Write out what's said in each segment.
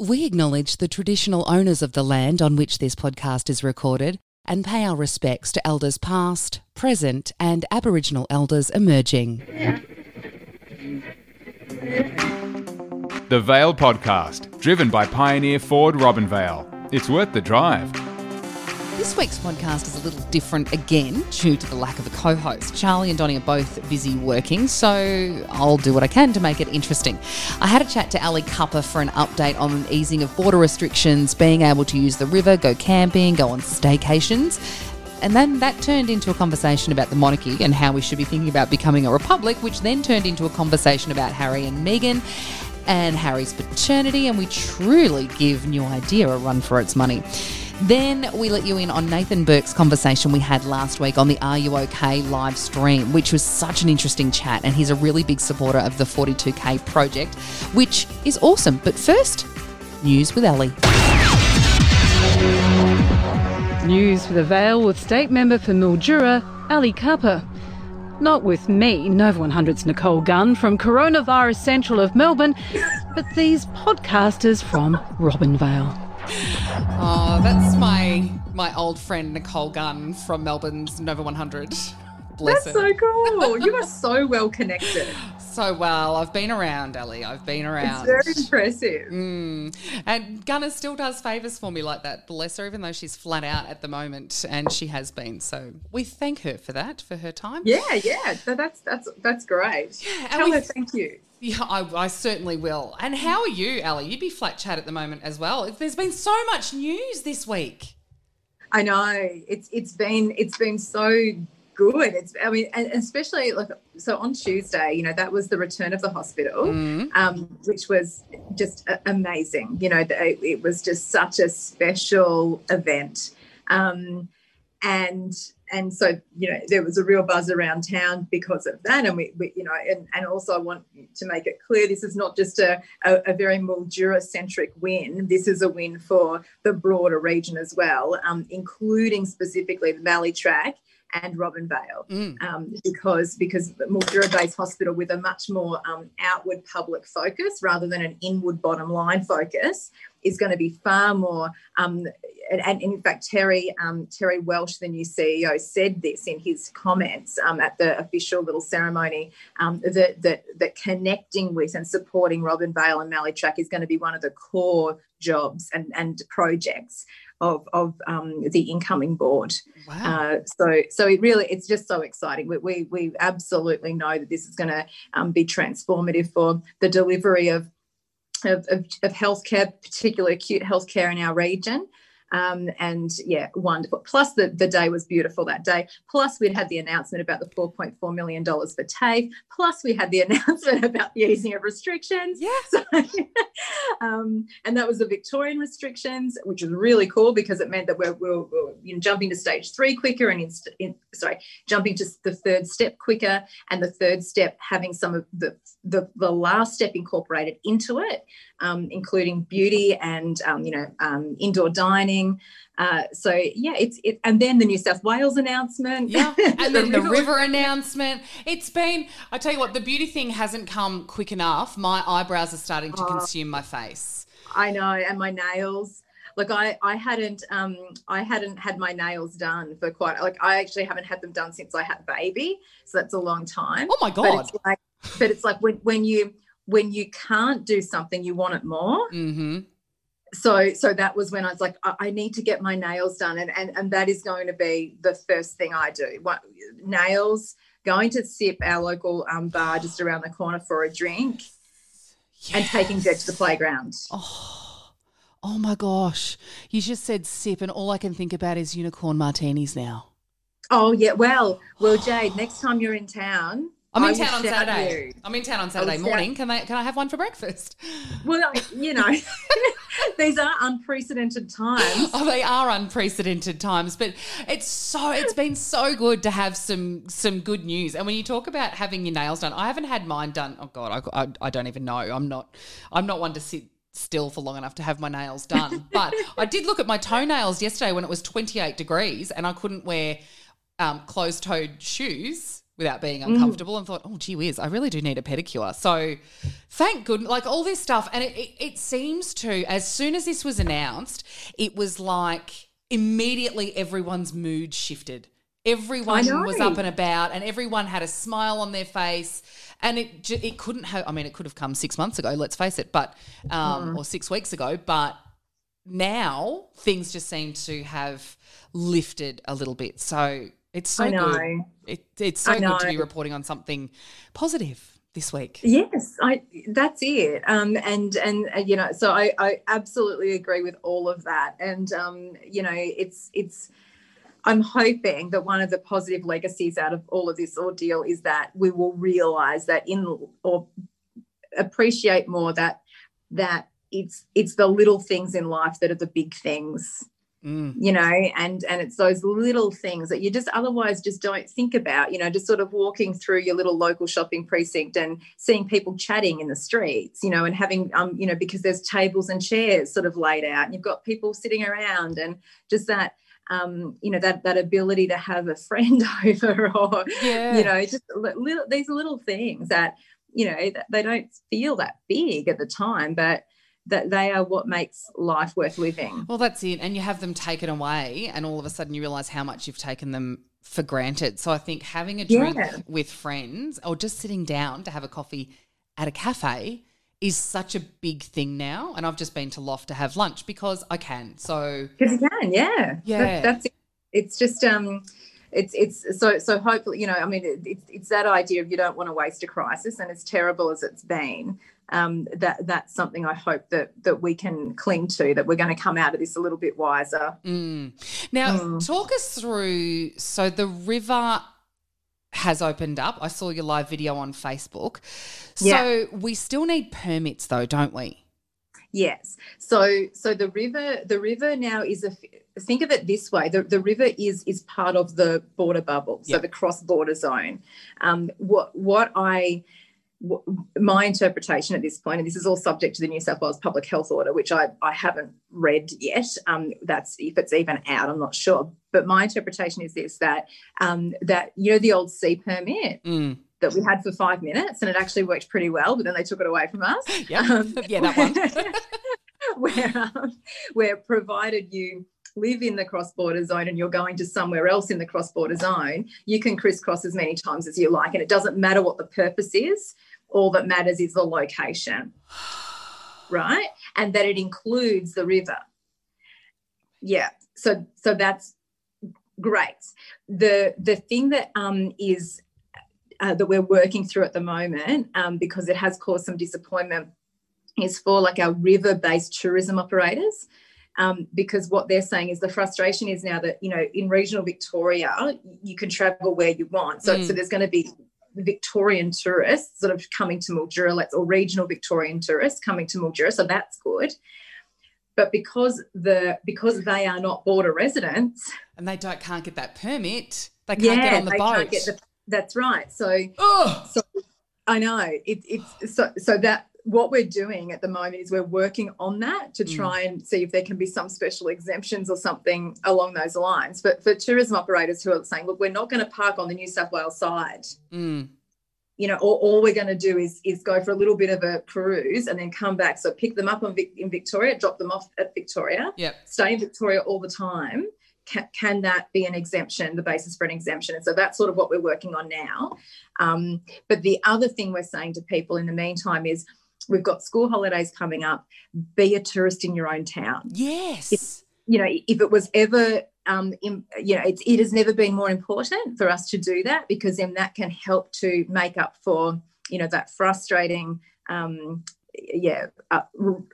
We acknowledge the traditional owners of the land on which this podcast is recorded and pay our respects to elders past, present, and Aboriginal elders emerging. The Vale Podcast, driven by Pioneer Ford Robinvale. It's worth the drive. This week's podcast is a little different again due to the lack of a co host. Charlie and Donny are both busy working, so I'll do what I can to make it interesting. I had a chat to Ali Cupper for an update on easing of border restrictions, being able to use the river, go camping, go on staycations. And then that turned into a conversation about the monarchy and how we should be thinking about becoming a republic, which then turned into a conversation about Harry and Meghan and Harry's paternity. And we truly give New Idea a run for its money. Then we let you in on Nathan Burke's conversation we had last week on the R U OK live stream, which was such an interesting chat. And he's a really big supporter of the 42K project, which is awesome. But first, news with Ali. News for the Vale with State Member for Mildura, Ali Cupper. Not with me, Nova 100's Nicole Gunn from Coronavirus Central of Melbourne, but these podcasters from Robinvale. Oh, that's my my old friend Nicole Gunn from Melbourne's Nova 100. Bless That's her. so cool. You are so well connected. So well. I've been around, Ali. I've been around. It's very impressive. Mm. And Gunner still does favours for me like that, bless her, even though she's flat out at the moment, and she has been. So we thank her for that, for her time. Yeah, yeah. So that's that's that's great. and Tell her thank you. Yeah, I, I certainly will. And how are you, Ali? You'd be flat chat at the moment as well. There's been so much news this week. I know it's it's been it's been so good. It's I mean, and especially like so on Tuesday, you know, that was the return of the hospital, Mm. um, which was just amazing. You know, the- it was just such a special event. Um, and and so you know there was a real buzz around town because of that. And we, we you know and, and also i want to make it clear this is not just a, a, a very mildura centric win. This is a win for the broader region as well um, including specifically the Mallee Track and robinvale Mm. um, because because Mildura based hospital with a much more um, outward public focus rather than an inward bottom line focus is going to be far more um, and, and in fact Terry um, Terry Welch the new CEO said this in his comments um, at the official little ceremony um, that, that that connecting with and supporting Robinvale and Track is going to be one of the core jobs and, and projects of, of um, the incoming board. Wow. Uh, so, so it really, it's just so exciting. We, we, we absolutely know that this is going to um, be transformative for the delivery of, of, of, of healthcare, particularly acute healthcare in our region. Um, and yeah, wonderful. Plus, the, the day was beautiful that day. Plus, we'd had the announcement about the $4.4 million for TAFE. Plus, we had the announcement about the easing of restrictions. yeah. So, um, and that was the Victorian restrictions, which was really cool because it meant that we're, we're, we're you know, jumping to stage three quicker and inst- in, sorry, jumping to the third step quicker, and the third step having some of the the, the last step incorporated into it, um, including beauty and um, you know um, indoor dining. Uh, so yeah, it's it, and then the New South Wales announcement. Yeah, and then the river announcement. It's been, I tell you what, the beauty thing hasn't come quick enough. My eyebrows are starting to consume my face. I know, and my nails. Look, I, I hadn't um I hadn't had my nails done for quite like I actually haven't had them done since I had baby, so that's a long time. Oh my But God. it's like, but it's like when when you when you can't do something, you want it more. Mm-hmm. So so that was when I was like, I, I need to get my nails done, and, and and that is going to be the first thing I do. What nails? Going to sip our local um, bar just around the corner for a drink, and taking Jed to the playground. Oh, oh my gosh. You just said sip, and all I can think about is unicorn martinis now. Oh yeah, well, well, Jade. Next time you're in town, I'm in town on Saturday. I'm in town on Saturday morning. Can I can I have one for breakfast? Well, you know, these are unprecedented times. Oh, they are unprecedented times, but it's so it's been so good to have some some good news. And when you talk about having your nails done, I haven't had mine done. Oh God, I, I, I don't even know. I'm not I'm not one to sit still for long enough to have my nails done. But I did look at my toenails yesterday when it was 28 degrees and I couldn't wear um, closed-toed shoes without being uncomfortable and thought, oh, gee whiz, I really do need a pedicure. So thank goodness, like all this stuff. And it, it, it seems to, as soon as this was announced, it was like immediately everyone's mood shifted. Everyone was up and about, and everyone had a smile on their face, and it it couldn't have. I mean, it could have come six months ago. Let's face it, but um, or six weeks ago. But now things just seem to have lifted a little bit. So it's so I know. good. It, it's so good to be reporting on something positive this week. Yes, I that's it. Um, and and uh, you know, so I, I absolutely agree with all of that. And um, you know, it's it's. I'm hoping that one of the positive legacies out of all of this ordeal is that we will realise that in or appreciate more that that it's it's the little things in life that are the big things Mm. you know and and it's those little things that you just otherwise just don't think about you know just sort of walking through your little local shopping precinct and seeing people chatting in the streets you know and having um you know because there's tables and chairs sort of laid out and you've got people sitting around and just that um you know that that ability to have a friend over or Yeah. you know just li- little these little things that you know they don't feel that big at the time but that they are what makes life worth living Well, that's it. And you have them taken away, and all of a sudden you realize how much you've taken them for granted. So I think having a drink Yeah. with friends or just sitting down to have a coffee at a cafe is such a big thing now. And I've just been to Loft to have lunch because I can. So Because you can, yeah, Yeah. That, that's it. It's just um, it's it's so so hopefully you know I mean it, it's it's that idea of you don't want to waste a crisis, and as terrible as it's been, um, that that's something I hope that that we can cling to. That we're going to come out of this a little bit wiser. Mm. Now, Mm. talk us through. So the river has opened up. I saw your live video on Facebook. So Yeah. we still need permits, though, don't we? Yes. So so the river the river now is a think of it this way the, the river is is part of the border bubble so Yeah. the cross border zone um, what what I my interpretation at this point, and this is all subject to the New South Wales Public Health Order, which I, I haven't read yet. Um, that's if it's even out, I'm not sure. But my interpretation is this: that um, that you know the old C permit Mm. that we had for five minutes, and it actually worked pretty well, but then they took it away from us. Yeah. Um, yeah, that one. where, um, where provided you live in the cross border zone and you're going to somewhere else in the cross border zone, you can crisscross as many times as you like. And it doesn't matter what the purpose is, all that matters is the location, right? And that it includes the river. Yeah. So, so that's great. The, the thing that um, is uh, that we're working through at the moment, um, because it has caused some disappointment, is for like our river based tourism operators. Um, because what they're saying is the frustration is now that, you know, in regional Victoria, you can travel where you want. So, Mm. so there's going to be Victorian tourists sort of coming to Mildura, let's, or regional Victorian tourists coming to Mildura. So that's good. But because the because they are not border residents, and they don't can't get that permit. They can't get on the they boat. can't get the, that's right. So so I know it, it's so so that what we're doing at the moment is we're working on that to Mm. try and see if there can be some special exemptions or something along those lines. But for tourism operators who are saying, look, we're not going to park on the New South Wales side. Mm. You know, all, all we're going to do is is go for a little bit of a peruse and then come back. So pick them up on Vic, in Victoria, drop them off at Victoria, Yep. stay in Victoria all the time. Can, can that be an exemption, the basis for an exemption? And so that's sort of what we're working on now. Um, but the other thing we're saying to people in the meantime is we've got school holidays coming up. Be a tourist in your own town. Yes. You know, if it was ever, um, in, you know, it's, it has never been more important for us to do that because then that can help to make up for, you know, that frustrating, um, yeah, uh,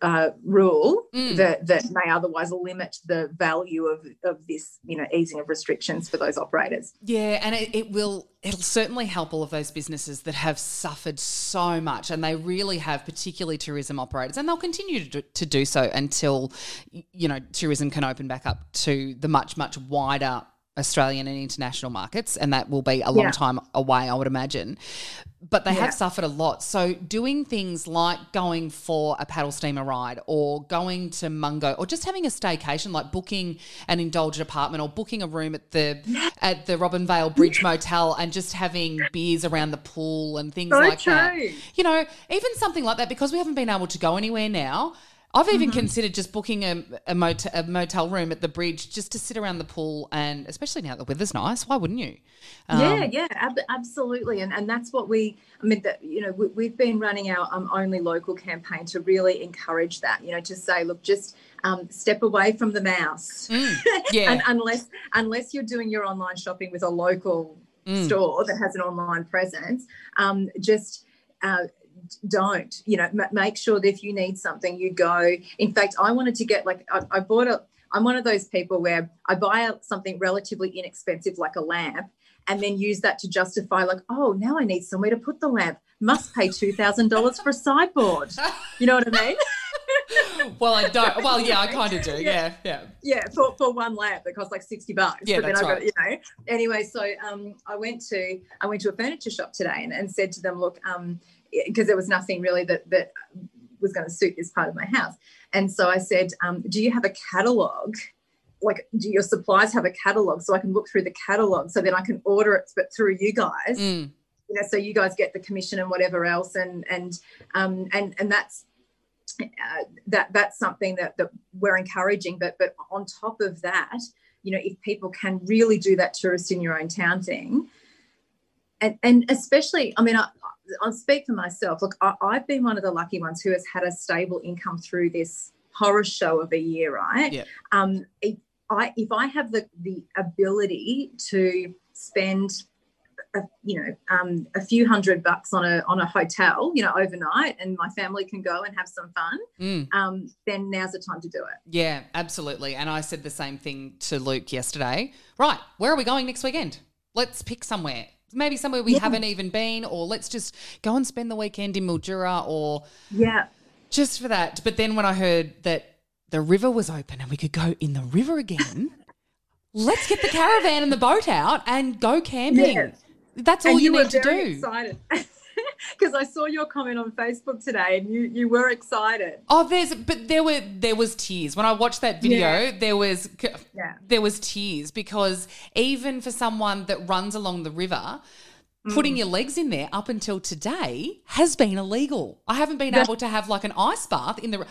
uh, rule Mm. that that may otherwise limit the value of of this, you know, easing of restrictions for those operators. Yeah, and it, it will it'll certainly help all of those businesses that have suffered so much and they really have particularly tourism operators and they'll continue to do, to do so until you know tourism can open back up to the much much wider Australian and international markets, and that will be a long Yeah. time away, I would imagine. But they Yeah. have suffered a lot. So, doing things like going for a paddle steamer ride or going to Mungo or just having a staycation, like booking an indulgent apartment or booking a room at the at the Robinvale Bridge Motel and just having beers around the pool and things So like that. You know, even something like that because we haven't been able to go anywhere now. I've even Mm-hmm. considered just booking a, a, motel, a motel room at the bridge just to sit around the pool and especially now the weather's nice. Why wouldn't you? Um, yeah, yeah, ab- absolutely, and and that's what we. I mean, that you know, we, we've been running our um, only local campaign to really encourage that. You know, to say, look, just um, step away from the mouse, Mm, yeah. and unless unless you're doing your online shopping with a local Mm. store that has an online presence, um, just. Uh, don't you know m- make sure that if you need something you go in fact i wanted to get like i, I bought a i'm one of those people where i buy a, something relatively inexpensive like a lamp and then use that to justify like oh now i need somewhere to put the lamp must pay $2000 for a sideboard you know what i mean well, I don't. Well, yeah, I kind of do. Yeah, yeah. yeah for, for one lamp that costs like 60 bucks Yeah, but then that's i got right. you know anyway so um i went to i went to a furniture shop today and, and said to them look um because there was nothing really that that was going to suit this part of my house. And so i said um do you have a catalog like do your suppliers have a catalog so i can look through the catalog so then i can order it but through you guys? Mm, you know, so you guys get the commission and whatever else, and and um, and and that's uh, that that's something that that we're encouraging. But but on top of that, you know, if people can really do that tourist in your own town thing, and and especially, I mean, I, I'll speak for myself. Look, I, I've been one of the lucky ones who has had a stable income through this horror show of a year, right? Yeah. Um, if I if I have the the ability to spend a, you know um, a few hundred bucks on a on a hotel you know overnight and my family can go and have some fun mm. um, then now's the time to do it Yeah, absolutely. And I said the same thing to Luke yesterday. Right, where are we going next weekend? Let's pick somewhere. Maybe somewhere we haven't even been, or let's just go and spend the weekend in Mildura, or yeah just for that. But then when I heard that the river was open and we could go in the river again, let's get the caravan and the boat out and go camping. That's all and you, you, need to do. excited because i saw your comment on facebook today and you you were excited Oh, there's but there were there was tears when I watched that video. Yeah. There was Yeah. there was tears because even for someone that runs along the river, putting mm. your legs in there up until today has been illegal. I haven't been able to have like an ice bath in the.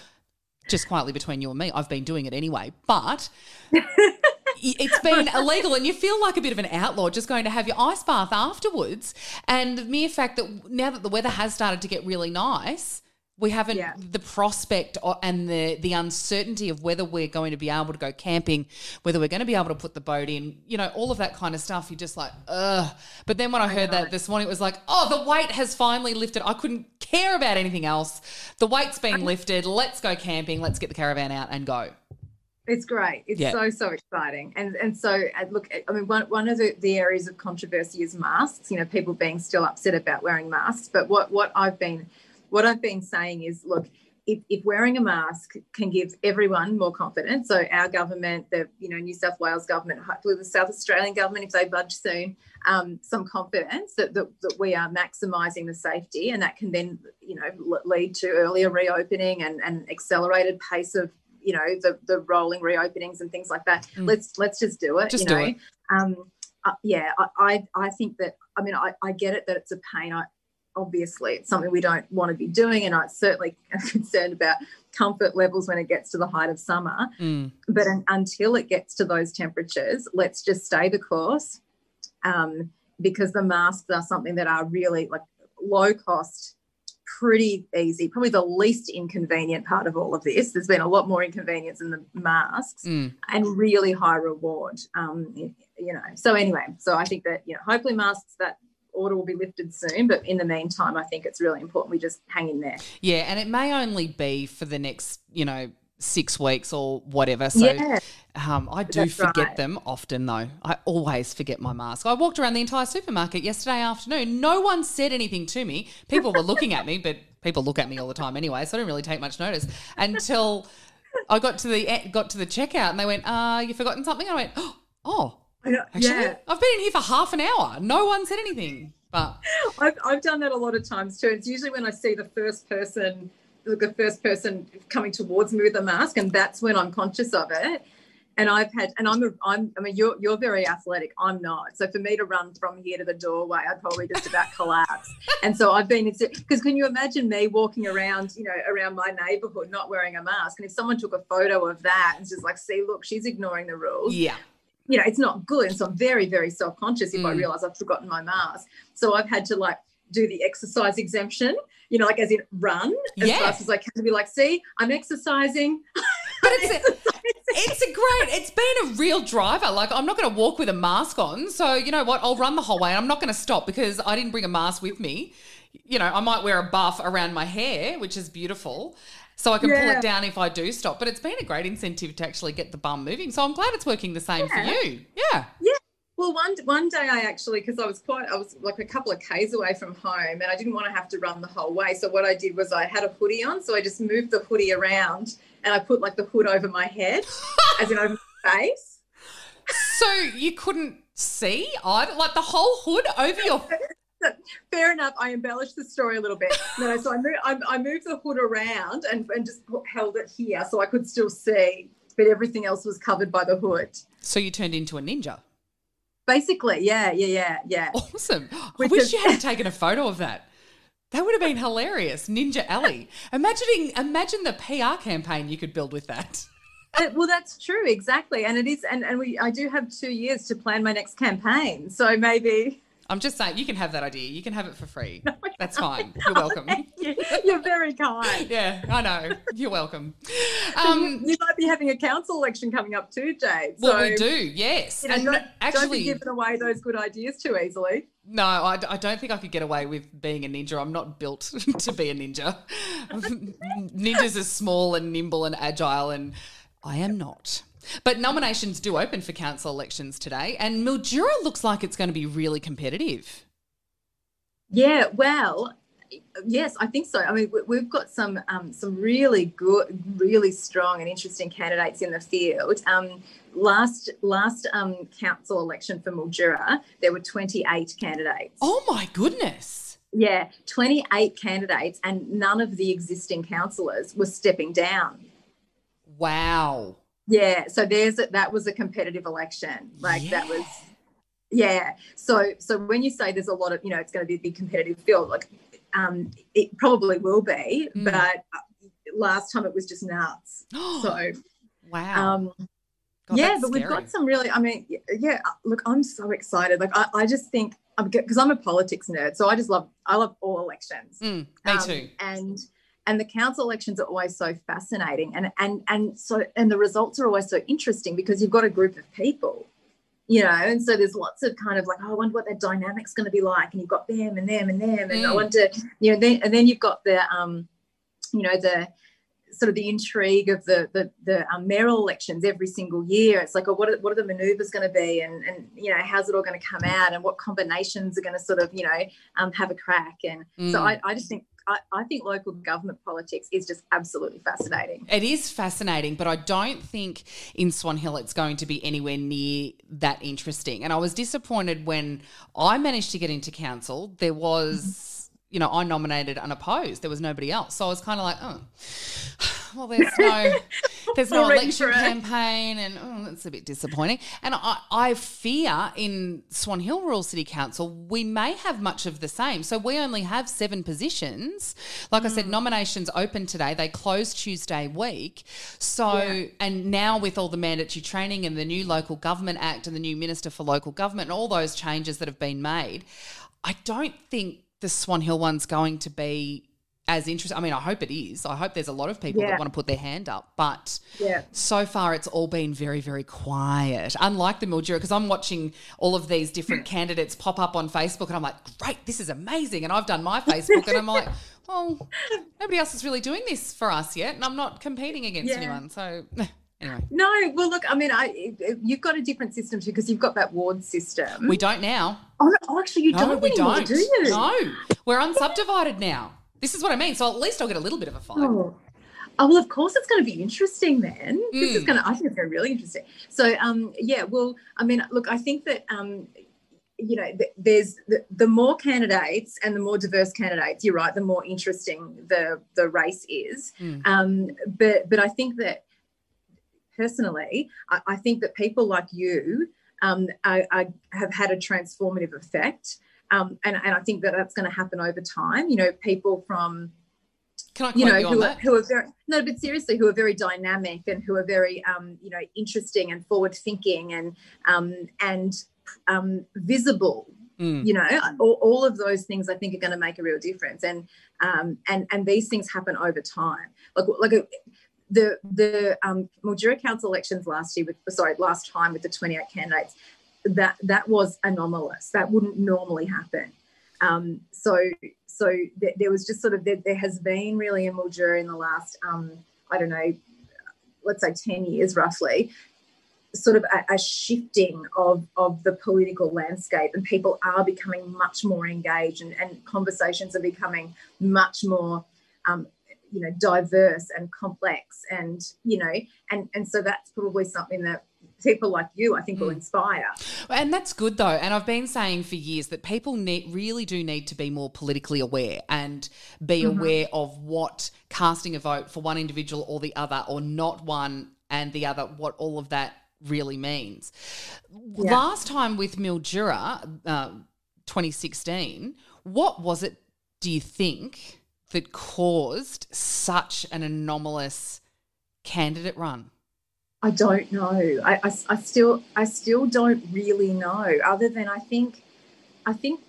Just quietly between you and me, I've been doing it anyway, but it's been illegal and you feel like a bit of an outlaw just going to have your ice bath afterwards. And the mere fact that now that the weather has started to get really nice, we haven't Yeah. the prospect and the the uncertainty of whether we're going to be able to go camping, whether we're going to be able to put the boat in, you know, all of that kind of stuff. You're just like, ugh. But then when I heard that this morning, it was like, oh, the weight has finally lifted. I couldn't care about anything else. The weight's been lifted. Let's go camping. Let's get the caravan out and go. It's great. It's Yeah. so so exciting, and and so uh, look. I mean, one one of the, the areas of controversy is masks. You know, people being still upset about wearing masks. But what what I've been what I've been saying is, look, if, if wearing a mask can give everyone more confidence, so our government, the you know New South Wales government, hopefully the South Australian government, if they budge soon, um, some confidence that, that that we are maximising the safety, and that can then you know lead to earlier reopening and and accelerated pace of you know the the rolling reopenings and things like that. Mm. Let's let's just do it. Just you do know? it. Um, uh, yeah, I, I I think that I mean I, I get it that it's a pain. I obviously it's something we don't want to be doing, and I certainly am concerned about comfort levels when it gets to the height of summer. Mm. But un, until it gets to those temperatures, let's just stay the course, um, because the masks are something that are really like low cost pretty easy, probably the least inconvenient part of all of this. There's been a lot more inconvenience in the masks Mm. and really high reward. Um, you know, so anyway, so I think that you know, hopefully masks that order will be lifted soon, but in the meantime, I think it's really important we just hang in there. Yeah, and it may only be for the next, you know, six weeks or whatever. So yeah, um, I do That's forget right. them often, though. I always forget my mask. I walked around the entire supermarket yesterday afternoon. No one said anything to me. People were looking at me, but people look at me all the time anyway, so I don't really take much notice until I got to the got to the checkout and they went, "Uh, you've forgotten something?" I went, "Oh." Know, Actually, yeah, I've been in here for half an hour. No one said anything. But I've, I've done that a lot of times too. It's usually when I see the first person, the first person coming towards me with a mask, and that's when I'm conscious of it. And I've had, and I'm, a, I'm, I mean, you're, you're very athletic. I'm not. So for me to run from here to the doorway, I'd probably just about collapse. And so I've been, because can you imagine me walking around, you know, around my neighborhood not wearing a mask? And if someone took a photo of that and just like, see, look, she's ignoring the rules. yeah. you know, it's not good. And so I'm very, very self conscious if I Mm. realize I've forgotten my mask. So I've had to like do the exercise exemption, you know, like as in run as Yeah. fast as I can to be like, see, I'm exercising. But it's a, it's a great, it's been a real driver. Like, I'm not going to walk with a mask on. So, you know what? I'll run the whole way and I'm not going to stop because I didn't bring a mask with me. You know, I might wear a buff around my hair, which is beautiful. So I can pull it down if I do stop. But it's been a great incentive to actually get the bum moving. So I'm glad it's working the same Yeah. for you. Yeah. Yeah. Well, one one day I actually, because I was quite, I was like a couple of k's away from home, and I didn't want to have to run the whole way. So what I did was I had a hoodie on, so I just moved the hoodie around, and I put like the hood over my head, as in over my face. So you couldn't see either, like the whole hood over your. Face? Fair enough. I embellished the story a little bit. No, so I moved, I, I moved the hood around and, and just put, held it here so I could still see, but everything else was covered by the hood. So you turned into a ninja. Basically, yeah, yeah, yeah, yeah. Awesome. I wish is- you had taken a photo of that. That would have been hilarious. Ninja Ali. Imagining imagine the PR campaign you could build with that. Uh, well, that's true, exactly, and it is, and and we, I do have two years to plan my next campaign, so maybe. I'm just saying you can have that idea. You can have it for free. That's fine. You're welcome. You're very kind. Yeah, I know. You're welcome. Um, you might be having a council election coming up too, Jade. well, so, we do, yes. You know, and don't, don't be actually, giving away those good ideas too easily. No, I, I don't think I could get away with being a ninja. I'm not built to be a ninja. Ninjas are small and nimble and agile, and I am not. But nominations do open for council elections today, and Mildura looks like it's going to be really competitive. Yeah, well, yes, I think so. I mean, we- we've got some um, some really good, really strong and interesting candidates in the field. Um, last last um, council election for Mildura, there were 28 candidates. Oh my goodness. Yeah, 28 candidates, and none of the existing councillors were stepping down. Wow. Yeah, so there's a, that was a competitive election. Like that was yeah. So so when you say there's a lot of, you know, it's going to be a big competitive field, like um it probably will be, Mm. but uh, last time it was just nuts. So wow. um God, yeah, but we've got some really. I mean, yeah. uh, Look, I'm so excited. Like, I, I just think because I'm a politics nerd, so I just love. I love all elections. Mm, me Um, too. And and the council elections are always so fascinating, and and and so and the results are always so interesting because you've got a group of people, you know, and so there's lots of kind of like, oh, I wonder what their dynamic's going to be like, and you've got them and them and them, and I Mm. wonder, you know, then and then you've got the um, you know, the sort of the intrigue of the the, the um, mayoral elections every single year. It's like, oh, what are, what are the manoeuvres going to be, and and you know, how's it all going to come out, and what combinations are going to sort of you know um, have a crack, and so Mm. I, I just think I, I think local government politics is just absolutely fascinating. It is fascinating, but I don't think in Swan Hill it's going to be anywhere near that interesting. And I was disappointed when I managed to get into council. There was, mm-hmm. You know, I nominated unopposed. There was nobody else. So I was kind of like, oh, well, there's no, there's no election campaign, and oh, that's a bit disappointing. And I, I fear in Swan Hill Rural City Council we may have much of the same. So we only have seven positions. Like I Hmm. said, nominations open today. They close Tuesday week. So Yeah. and now with all the mandatory training and the new Local Government Act and the new Minister for Local Government and all those changes that have been made, I don't think the Swan Hill one's going to be as interesting. I mean, I hope it is. I hope there's a lot of people Yeah. that want to put their hand up, but Yeah. so far it's all been very, very quiet. Unlike the Mildura, because I'm watching all of these different candidates pop up on Facebook, and I'm like, great, this is amazing. And I've done my Facebook, and I'm like, well, nobody else is really doing this for us yet, and I'm not competing against Yeah. anyone. So anyway, No, well, look, I mean, I you've got a different system too because you've got that ward system. we don't now. oh, no, oh, actually, you No, don't we anymore, don't. do you? No, we're unsubdivided now. This is what I mean. So at least I'll get a little bit of a fight. Oh. Oh well, of course it's going to be interesting, then. Mm. This is going to. I think it's going to be really interesting. So, um, yeah. Well, I mean, look, I think that um, you know, there's the, the, more candidates and the more diverse candidates. You're right. The more interesting the the race is. Mm. Um, but but I think that personally, I, I think that people like you um, are, are, have had a transformative effect. Um, and, and I think that that's going to happen over time. You know, people from can I you know you who are, who are very no, but seriously, who are very dynamic and who are very um, you know interesting and forward thinking and um, and um, visible. Mm. You know, all, all, of those things I think are going to make a real difference, and um, and and these things happen over time. Like like a, the the um, Mildura Council elections last year with sorry last time with the 28 candidates that that was anomalous. That wouldn't normally happen. Um, so so th- there was just sort of there, there, has been really in Mildura in the last um, I don't know, let's say 10 years roughly, sort of a, a, shifting of, of the political landscape and people are becoming much more engaged and, and conversations are becoming much more um, you know diverse and complex and you know and and so that's probably something that people like you, I think, will hmm. inspire. And that's good, though. And I've been saying for years that people need, really do need to be more politically aware and be mm-hmm. aware of what casting a vote for one individual or the other, or not one and the other, what all of that really means. Yeah. Last time with Mildura, uh, 2016, what was it, do you think, that caused such an anomalous candidate run? I don't know. I, I, I, still I still don't really know. Other than I think I think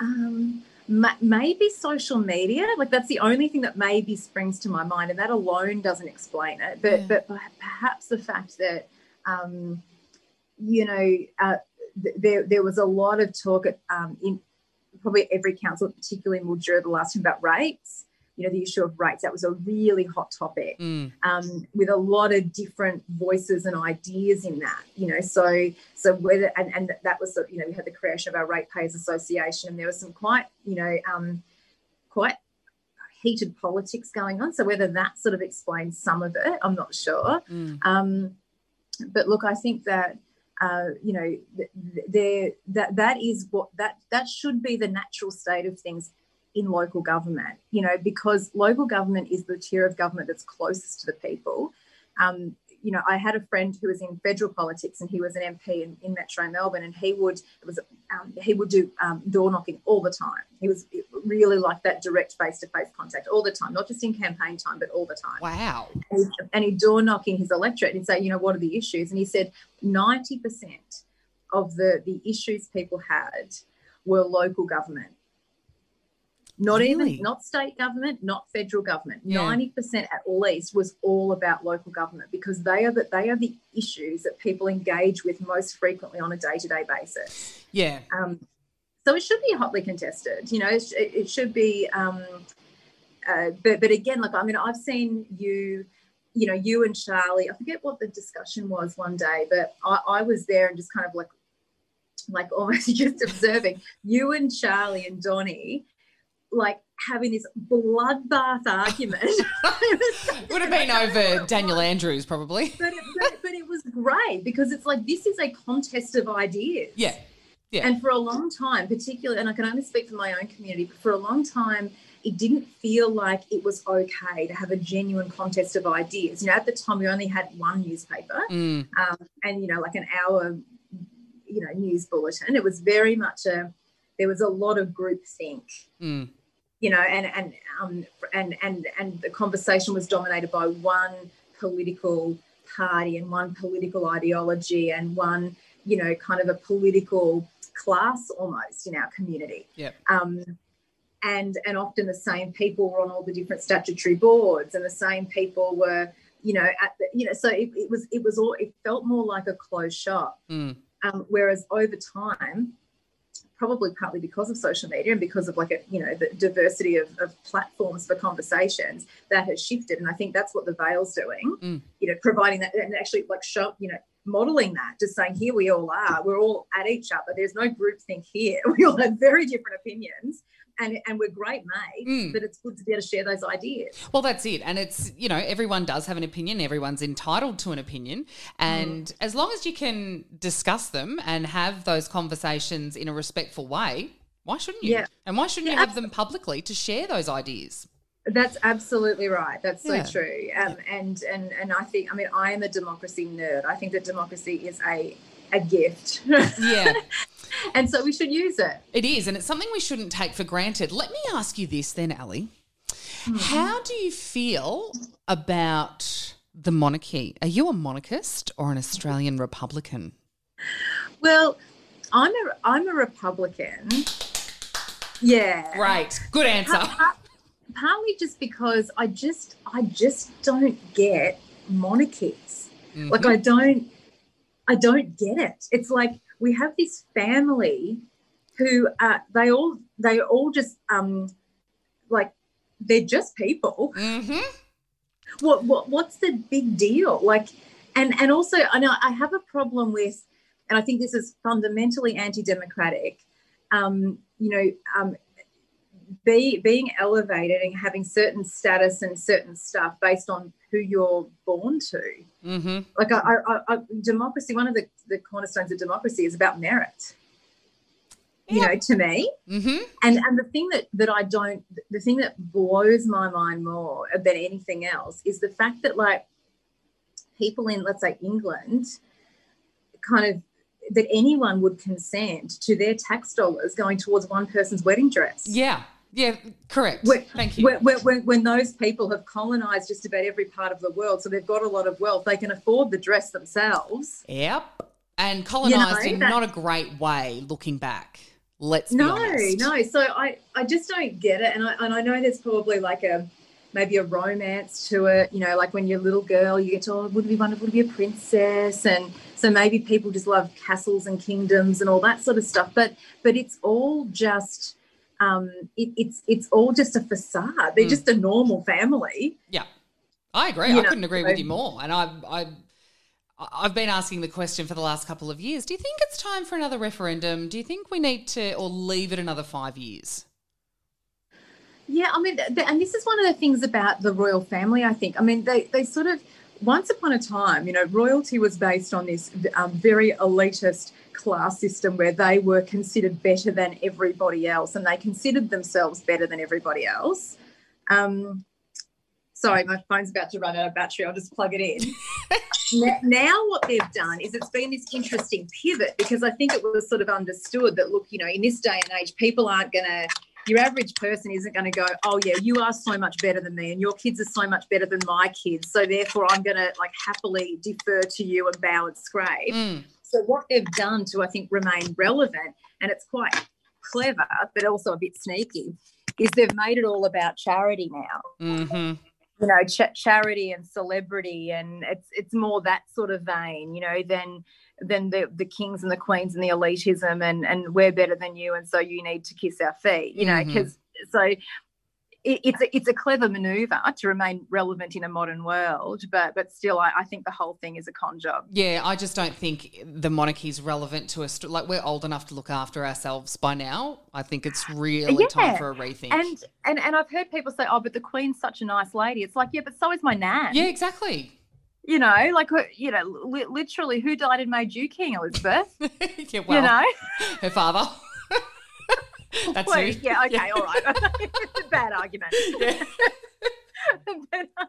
um, maybe social media. Like that's the only thing that maybe springs to my mind, and that alone doesn't explain it. But yeah. but perhaps the fact that um, you know uh, th- there there was a lot of talk at, um, in probably every council, particularly in Mildura, the last time about rates you know, the issue of rates. That was a really hot topic mm. um, with a lot of different voices and ideas in that, you know. So, so whether, and, and that was, you know, we had the creation of our Ratepayers Association, and there was some quite, you know, um, quite heated politics going on. So whether that sort of explains some of it, I'm not sure. Mm. Um, but look, I think that uh, you know, that that is what that that should be the natural state of things in local government, you know, because local government is the tier of government that's closest to the people. Um, you know, I had a friend who was in federal politics and he was an MP in, in Metro Melbourne, and he would it was um, he would do um, door knocking all the time. He was really like that direct face to face contact all the time, not just in campaign time, but all the time. Wow! And, and he door knocking his electorate and say, you know, what are the issues? And he said ninety percent of the the issues people had were local government not really? even not state government, not federal government. Ninety yeah. percent at least was all about local government because they are that they are the issues that people engage with most frequently on a day to day basis. Yeah. Um, so it should be hotly contested. You know, it, it should be. Um, uh, but but again, like I mean, I've seen you. You know, you and Charlie. I forget what the discussion was one day, but I, I was there and just kind of like like almost just observing you and Charlie and Donny like having this bloodbath argument. Would have been over Daniel Andrews, probably. but, it, but, but, it was great because it's like this is a contest of ideas. Yeah. Yeah. And for a long time, particularly, and I can only speak for my own community, but for a long time, it didn't feel like it was okay to have a genuine contest of ideas. You know, at the time, we only had one newspaper mm. um, and, you know, like an hour, you know, news bulletin. It was very much a, there was a lot of groupthink. Mm you know, and and um, and and and the conversation was dominated by one political party and one political ideology and one, you know, kind of a political class almost in our community. Yeah. Um, and and often the same people were on all the different statutory boards, and the same people were, you know, at the, you know, so it, it was it was all it felt more like a closed shop. Mm. Um, whereas over time, probably partly because of social media and because of like a you know the diversity of, of platforms for conversations that has shifted. And i think that's what the Vale's doing mm. you know providing that and actually like show you know modeling that just saying here we all are. We're all at each other. There's no group think here. We all have very different opinions and and we're great mates, Mm. but it's good to be able to share those ideas. Well, that's it. And it's, you know, everyone does have an opinion. Everyone's entitled to an opinion. And Mm. as long as you can discuss them and have those conversations in a respectful way, why shouldn't you? Yeah. And why shouldn't Yeah, you have them publicly to share those ideas? That's absolutely right. That's Yeah. so true. Um, and and and I think I mean I am a democracy nerd. I think that democracy is a a gift, Yeah, and so we should use it. it is. And it's something we shouldn't take for granted. Let me ask you this then, Ali. Hmm. How do you feel about the monarchy? Are you a monarchist or an Australian Republican? Well, I'm a I'm a Republican. Yeah. Great. Good answer. Pa- partly just because I just I just don't get monarchies. Mm-hmm. Like I don't I don't get it. It's like we have this family who uh, they all they all just um like they're just people. Mm-hmm. What what what's the big deal? Like and and also I know I have a problem with and I think this is fundamentally anti-democratic. Um, you know, um, be, being elevated and having certain status and certain stuff based on who you're born to. hmm Like I, I, I, democracy, one of the, the cornerstones of democracy is about merit. You know, to me, hmm and and the thing that that I don't, the thing that blows my mind more than anything else is the fact that like people in, let's say, England, kind of that anyone would consent to their tax dollars going towards one person's wedding dress. Yeah. Yeah. Correct. When- Thank you. When, when, those people have colonized just about every part of the world, so they've got a lot of wealth, they can afford the dress themselves. yep. And colonized in not a great way. Looking back, let's be No, no. So I, I just don't get it, and I, and I know there's probably like a maybe a romance to it. You know, like when you're a little girl, you get to, oh, would it be wonderful to be a princess, and so maybe people just love castles and kingdoms and all that sort of stuff. But but it's all just. Um, it, it's it's all just a facade. They're Mm. just a normal family. Yeah, I agree. You I know, couldn't agree with you more. And I, I, I've been asking the question for the last couple of years. Do you think it's time for another referendum? Do you think we need to, or leave it another five years? Yeah, I mean, th- th- and this is one of the things about the royal family, I think. I mean, they, they sort of, once upon a time, you know, royalty was based on this um, very elitist class system where they were considered better than everybody else and they considered themselves better than everybody else. Um, sorry, my phone's about to run out of battery. I'll just plug it in. now, now, what they've done is it's been this interesting pivot because I think it was sort of understood that, look, you know, in this day and age, people aren't going to your average person isn't going to go, oh yeah, you are so much better than me, and your kids are so much better than my kids. So therefore, I'm going to like happily defer to you and bow and scrape. Mm. So what they've done to, I think, remain relevant, and it's quite clever, but also a bit sneaky, is they've made it all about charity now. hmm You know, ch- charity and celebrity, and it's it's more that sort of vein, you know, than than the the kings and the queens and the elitism, and and we're better than you, and so you need to kiss our feet, you know, because so. It, it's a, it's a clever maneuver to remain relevant in a modern world, but but still, I, I think the whole thing is a con job. Yeah, I just don't think the monarchy is relevant to us. Like we're old enough to look after ourselves by now. I think it's really time for a rethink. And and and I've heard people say, "Oh, but the Queen's such a nice lady." It's like, yeah, but so is my nan. yeah, exactly. You know, like you know, li- literally, who died and made you king, Elizabeth? yeah, well, you know. her father. That's Well, yeah, okay, all right. it's a bad argument. Yeah. but, um,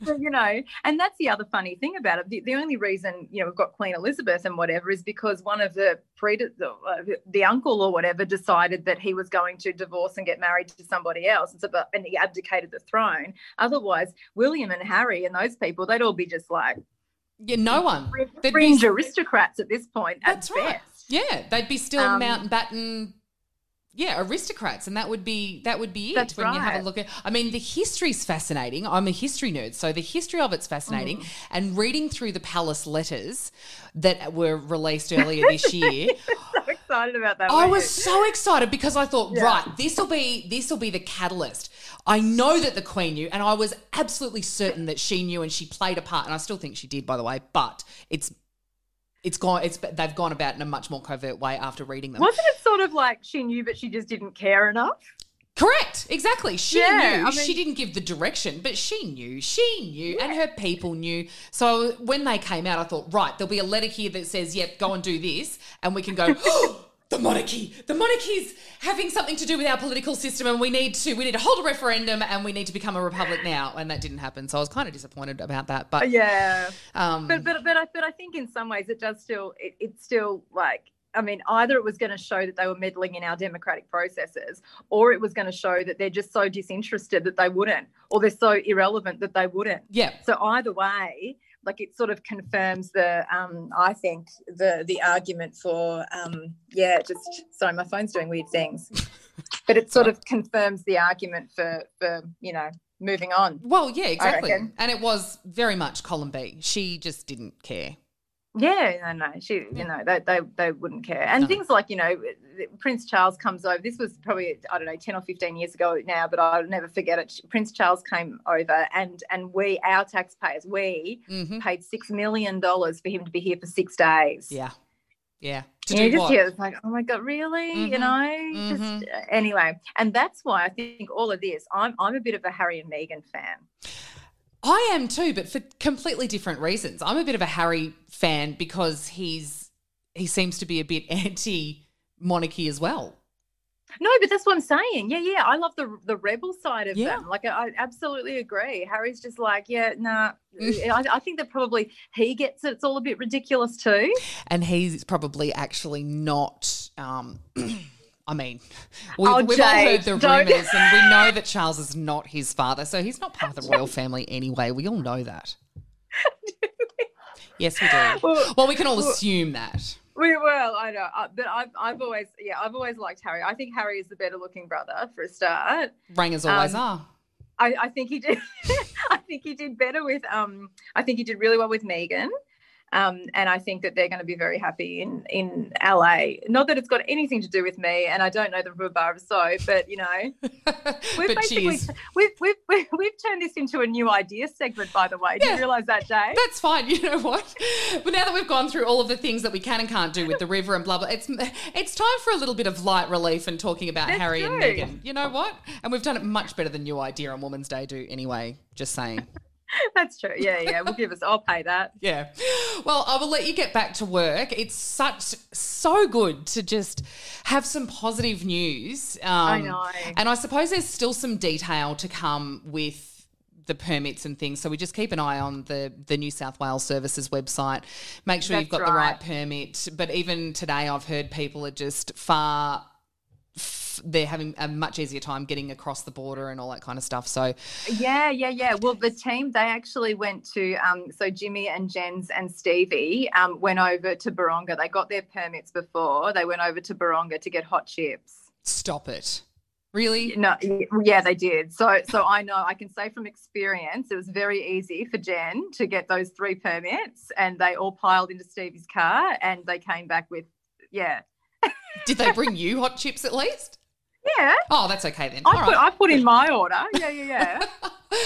but, you know, and that's the other funny thing about it. The, the only reason you know we've got Queen Elizabeth and whatever is because one of the pre the, uh, the uncle or whatever decided that he was going to divorce and get married to somebody else, and so but, and he abdicated the throne. Otherwise, William and Harry and those people, they'd all be just like Yeah, no one. They'd be- fringe aristocrats at this point. That's at right. best. Yeah, they'd be still Um, Mountbatten. Yeah, aristocrats, and that would be that would be it That's when you have a look at. I mean, the history's fascinating. I'm a history nerd, so the history of it's fascinating. Mm. And reading through the palace letters that were released earlier this year, So excited about that. I was so excited because I thought, Yeah. right, this will be this will be the catalyst. I know that the Queen knew, and I was absolutely certain that she knew, and she played a part, and I still think she did, by the way. But it's it's gone. It's they've gone about in a much more covert way after reading them. Wasn't it sort of like she knew, but she just didn't care enough? Correct. Exactly. She Yeah, knew. I mean- she didn't give the direction, but she knew. She knew, and her people knew. So when they came out, I thought, right, there'll be a letter here that says, "Yep, go and do this," and we can go. Oh, "Oh, The monarchy, the monarchy's having something to do with our political system, and we need to we need to hold a referendum, and we need to become a republic now. And that didn't happen, so I was kind of disappointed about that. But Yeah. um, But but but I but I think in some ways it does still it, it's still like I mean either it was going to show that they were meddling in our democratic processes or it was going to show that they're just so disinterested that they wouldn't or they're so irrelevant that they wouldn't. yeah, So either way, like it sort of confirms the um I think the the argument for um yeah just sorry my phone's doing weird things. But it sort of confirms the argument for for you know moving on. well, yeah, exactly. And it was very much column B. She just didn't care. Yeah, no, no, she, you know, they, they, they wouldn't care. And No. things like, you know, Prince Charles comes over. This was probably, I don't know, 10 or 15 years ago now, but I'll never forget it. Prince Charles came over and, and we, our taxpayers, we hmm paid $6 million for him to be here for six days. Yeah, yeah. To And you do just what? hear it's like, oh my god, really? Mhm, You know, just mhm. uh, anyway. And that's why I think all of this. I'm I'm a bit of a Harry and Meghan fan. I am too, but for completely different reasons. I'm a bit of a Harry fan because he's he seems to be a bit anti monarchy as well. No, but that's what I'm saying. Yeah, yeah. I love the the rebel side of Yeah. them. Like, I, I absolutely agree. Harry's just like, yeah, nah. I, I think that probably he gets it. It's all a bit ridiculous too. And he's probably actually not um I mean, we've, Oh, we've all heard the rumours, and we know that Charles is not his father, so he's not part of the royal family anyway. We all know that. Yes, we do. Well, Well, we can all assume that. we will. I know, uh, but I've I've always yeah, I've always liked Harry. I think Harry is the better looking brother for a start. Rangers always Um, are. I, I think he did. I think he did better with. Um, I think he did really well with Meghan, um, and I think that they're going to be very happy in in LA. Not that it's got anything to do with me, and I don't know the rhubarb so, but you know, we've basically we've, we've we've we've turned this into a new idea segment. By the way, do Yeah. you realise that, Jay? That's fine. You know what? But now that we've gone through all of the things that we can and can't do with the river and blah blah, it's it's time for a little bit of light relief and talking about Let's Harry and. Meghan. You know what? And we've done it much better than New Idea on Women's Day do anyway. Just saying. That's true. Yeah, yeah. We'll give us. I'll pay that. Yeah. Well, I will let you get back to work. It's such so good to just have some positive news. Um, I know. And I suppose there's still some detail to come with the permits and things. So we just keep an eye on the the New South Wales Services website. Make sure you've got That's the right right. permit. But even today, I've heard people are just far. They're having a much easier time getting across the border and all that kind of stuff. So, Yeah, yeah, yeah. Well, the team they actually went to um, so Jimmy and Jens and Stevie um, went over to Buronga. They got their permits before. They went over to Buronga to get hot chips. stop it. Really? No, yeah, they did. So, so I know I can say from experience, it was very easy for Jen to get those three permits, and they all piled into Stevie's car, and they came back with, yeah, Did they bring you hot chips at least? Yeah. Oh, that's okay then. I All put right. I put in my order. Yeah, yeah, yeah.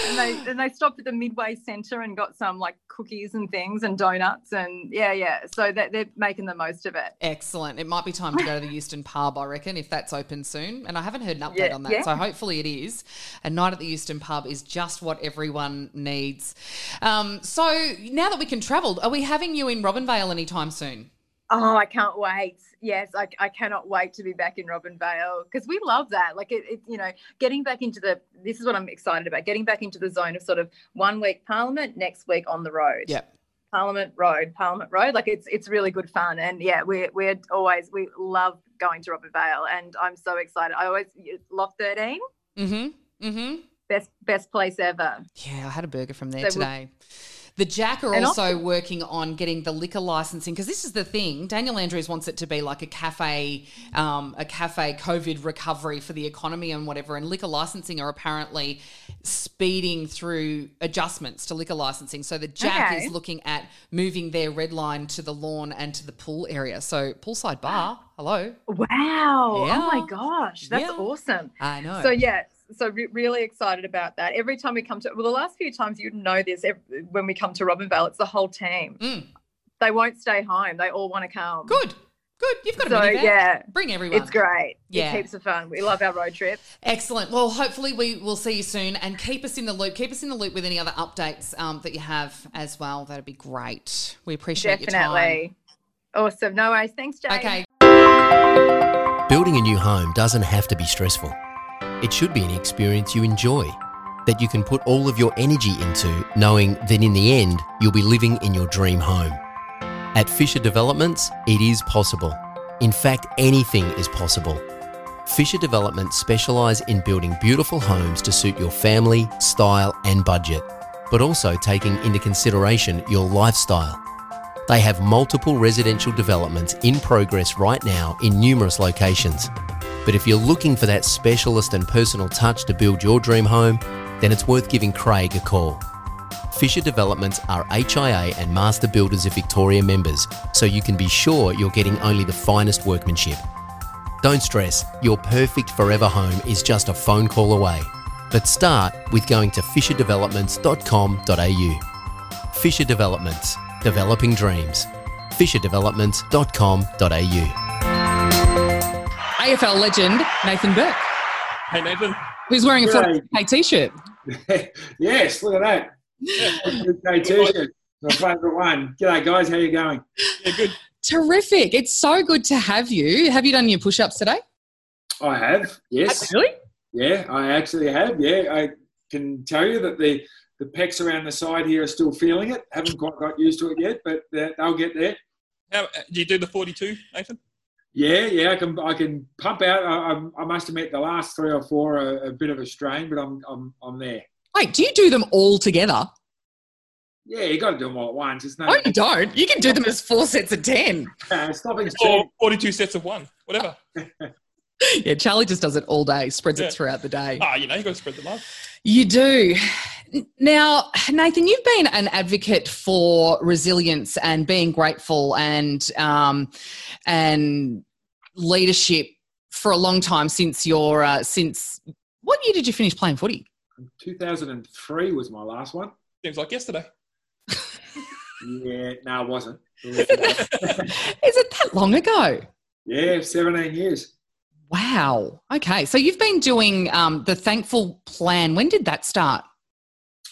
and they and they stopped at the Midway Centre and got some like cookies and things and donuts and yeah, yeah. So that they're making the most of it. Excellent. It might be time to go to the Euston pub, I reckon, if that's open soon. And I haven't heard an update Yeah, on that. yeah. So hopefully it is. A night at the Euston pub is just what everyone needs. Um, so now that we can travel, are we having you in Robinvale anytime soon? Oh, I can't wait. Yes, I, I cannot wait to be back in Robinvale because we love that. Like it, it, you know, getting back into the. This is what I'm excited about. Getting back into the zone of sort of one week Parliament, next week on the road. Yeah. Parliament Road, Parliament Road. Like it's it's really good fun, and yeah, we're we're always we love going to Robinvale, and I'm so excited. I always Lock 13, Mm-hmm. Mm-hmm. best best place ever. Yeah, I had a burger from there So we'll- today. The Jack are And also also- working on getting the liquor licensing because this is the thing. Daniel Andrews wants it to be like a cafe, um, a cafe COVID recovery for the economy and whatever. And liquor licensing are apparently speeding through adjustments to liquor licensing. So the Jack Okay. is looking at moving their red line to the lawn and to the pool area. So poolside bar. Hello. Wow! Yeah. Oh my gosh, that's Yeah. awesome. I know. So yeah, so re- really excited about that. Every time we come to well, the last few times you know this. ev when we come to Robinvale, it's the whole team. Mm. they won't stay home. They all want to come. Good. Good. You've got a So minivan. yeah, Bring everyone. it's great. Yeah. It keeps it fun. We love our road trips. Excellent. Well, hopefully we will see you soon and keep us in the loop. Keep us in the loop with any other updates um, that you have as well. That'd be great. We appreciate your time. Definitely. Awesome. No worries. Thanks, Jane. Okay. Building a new home doesn't have to be stressful. It should be an experience you enjoy, that you can put all of your energy into, knowing that in the end, you'll be living in your dream home. At Fisher Developments, it is possible. In fact, anything is possible. Fisher Developments specialise in building beautiful homes to suit your family, style, and budget, but also taking into consideration your lifestyle. They have multiple residential developments in progress right now in numerous locations. But if you're looking for that specialist and personal touch to build your dream home, then it's worth giving Craig a call. Fisher Developments are HIA and Master Builders of Victoria members, so you can be sure you're getting only the finest workmanship. Don't stress, your perfect forever home is just a phone call away. But start with going to fisherdevelopments.com.au. Fisher Developments, developing dreams. fisherdevelopments.com.au. AFL legend Nathan Burke, Hey Nathan. who's wearing a G'day. 40k t-shirt. yes, look at that. Okay, t-shirt. My favourite one. G'day, guys. How you going? Yeah, good. Terrific. It's so good to have you. Have you done your push-ups today? I have. Yes. Really? Yeah, I actually have. Yeah, I can tell you that the the pecs around the side here are still feeling it. Haven't quite got used to it yet, but uh, they'll get there. How do you do the 42, Nathan? Yeah, yeah, I can I can pump out. I, I, I must admit the last three or four are a bit of a strain, but I'm I'm I'm there. Wait, do you do them all together? Yeah, you got to do them all at once. It's no Oh, you don't. You can do them as four sets of 10. uh, stopping Or cheap. 42 sets of one, whatever. Yeah, Charlie just does it all day, spreads Yeah. it throughout the day. Ah, you know, you got to spread the love. You do. Now, Nathan, you've been an advocate for resilience and being grateful and um, and leadership for a long time since your uh, since what year did you finish playing footy? 2003 was my last one. Seems like yesterday. Yeah, no, it wasn't. Is it that long ago? yeah, 17 years. Wow. Okay, so you've been doing um, the Thankful Plan. When did that start?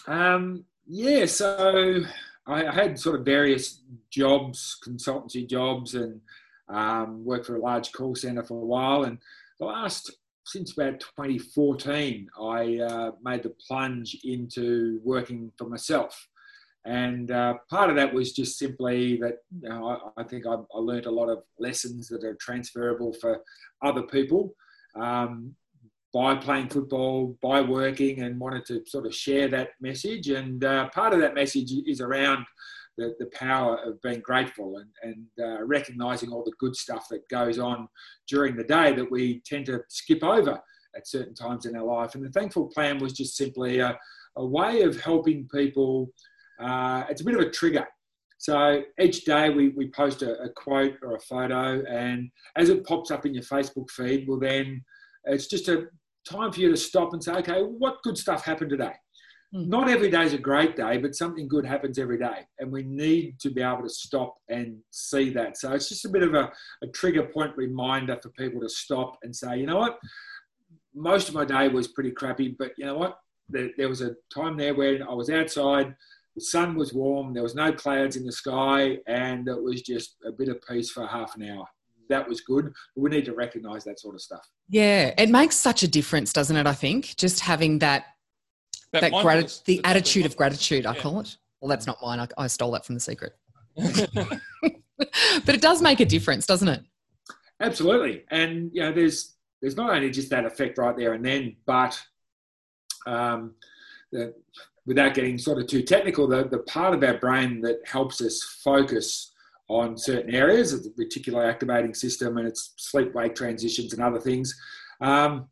Um, yeah, so I had sort of various jobs, consultancy jobs, and um, worked for a large call center for a while. And the last, since about 2014, I uh, made the plunge into working for myself. And uh, part of that was just simply that you know, I, I think I, I learned a lot of lessons that are transferable for other people. Um, by playing football, by working, and wanted to sort of share that message. And uh, part of that message is around the, the power of being grateful and, and uh, recognizing all the good stuff that goes on during the day that we tend to skip over at certain times in our life. And the Thankful Plan was just simply a, a way of helping people. Uh, it's a bit of a trigger. So each day we, we post a, a quote or a photo, and as it pops up in your Facebook feed, well, then it's just a time for you to stop and say, okay, what good stuff happened today? Mm. Not every day is a great day, but something good happens every day. And we need to be able to stop and see that. So it's just a bit of a, a trigger point reminder for people to stop and say, you know what? Most of my day was pretty crappy, but you know what? There, there was a time there where I was outside, the sun was warm, there was no clouds in the sky, and it was just a bit of peace for half an hour. That was good. But we need to recognize that sort of stuff. Yeah, it makes such a difference, doesn't it? I think just having that that, mindfulness, gratitude, the that- that- attitude of gratitude, I Yeah. call it. Well, that's not mine. I, I stole that from the secret. but it does make a difference, doesn't it? Absolutely, and you know, there's there's not only just that effect right there and then, but um, the, without getting sort of too technical, the, the part of our brain that helps us focus on certain areas of the reticular activating system and its sleep wake transitions and other things. Um,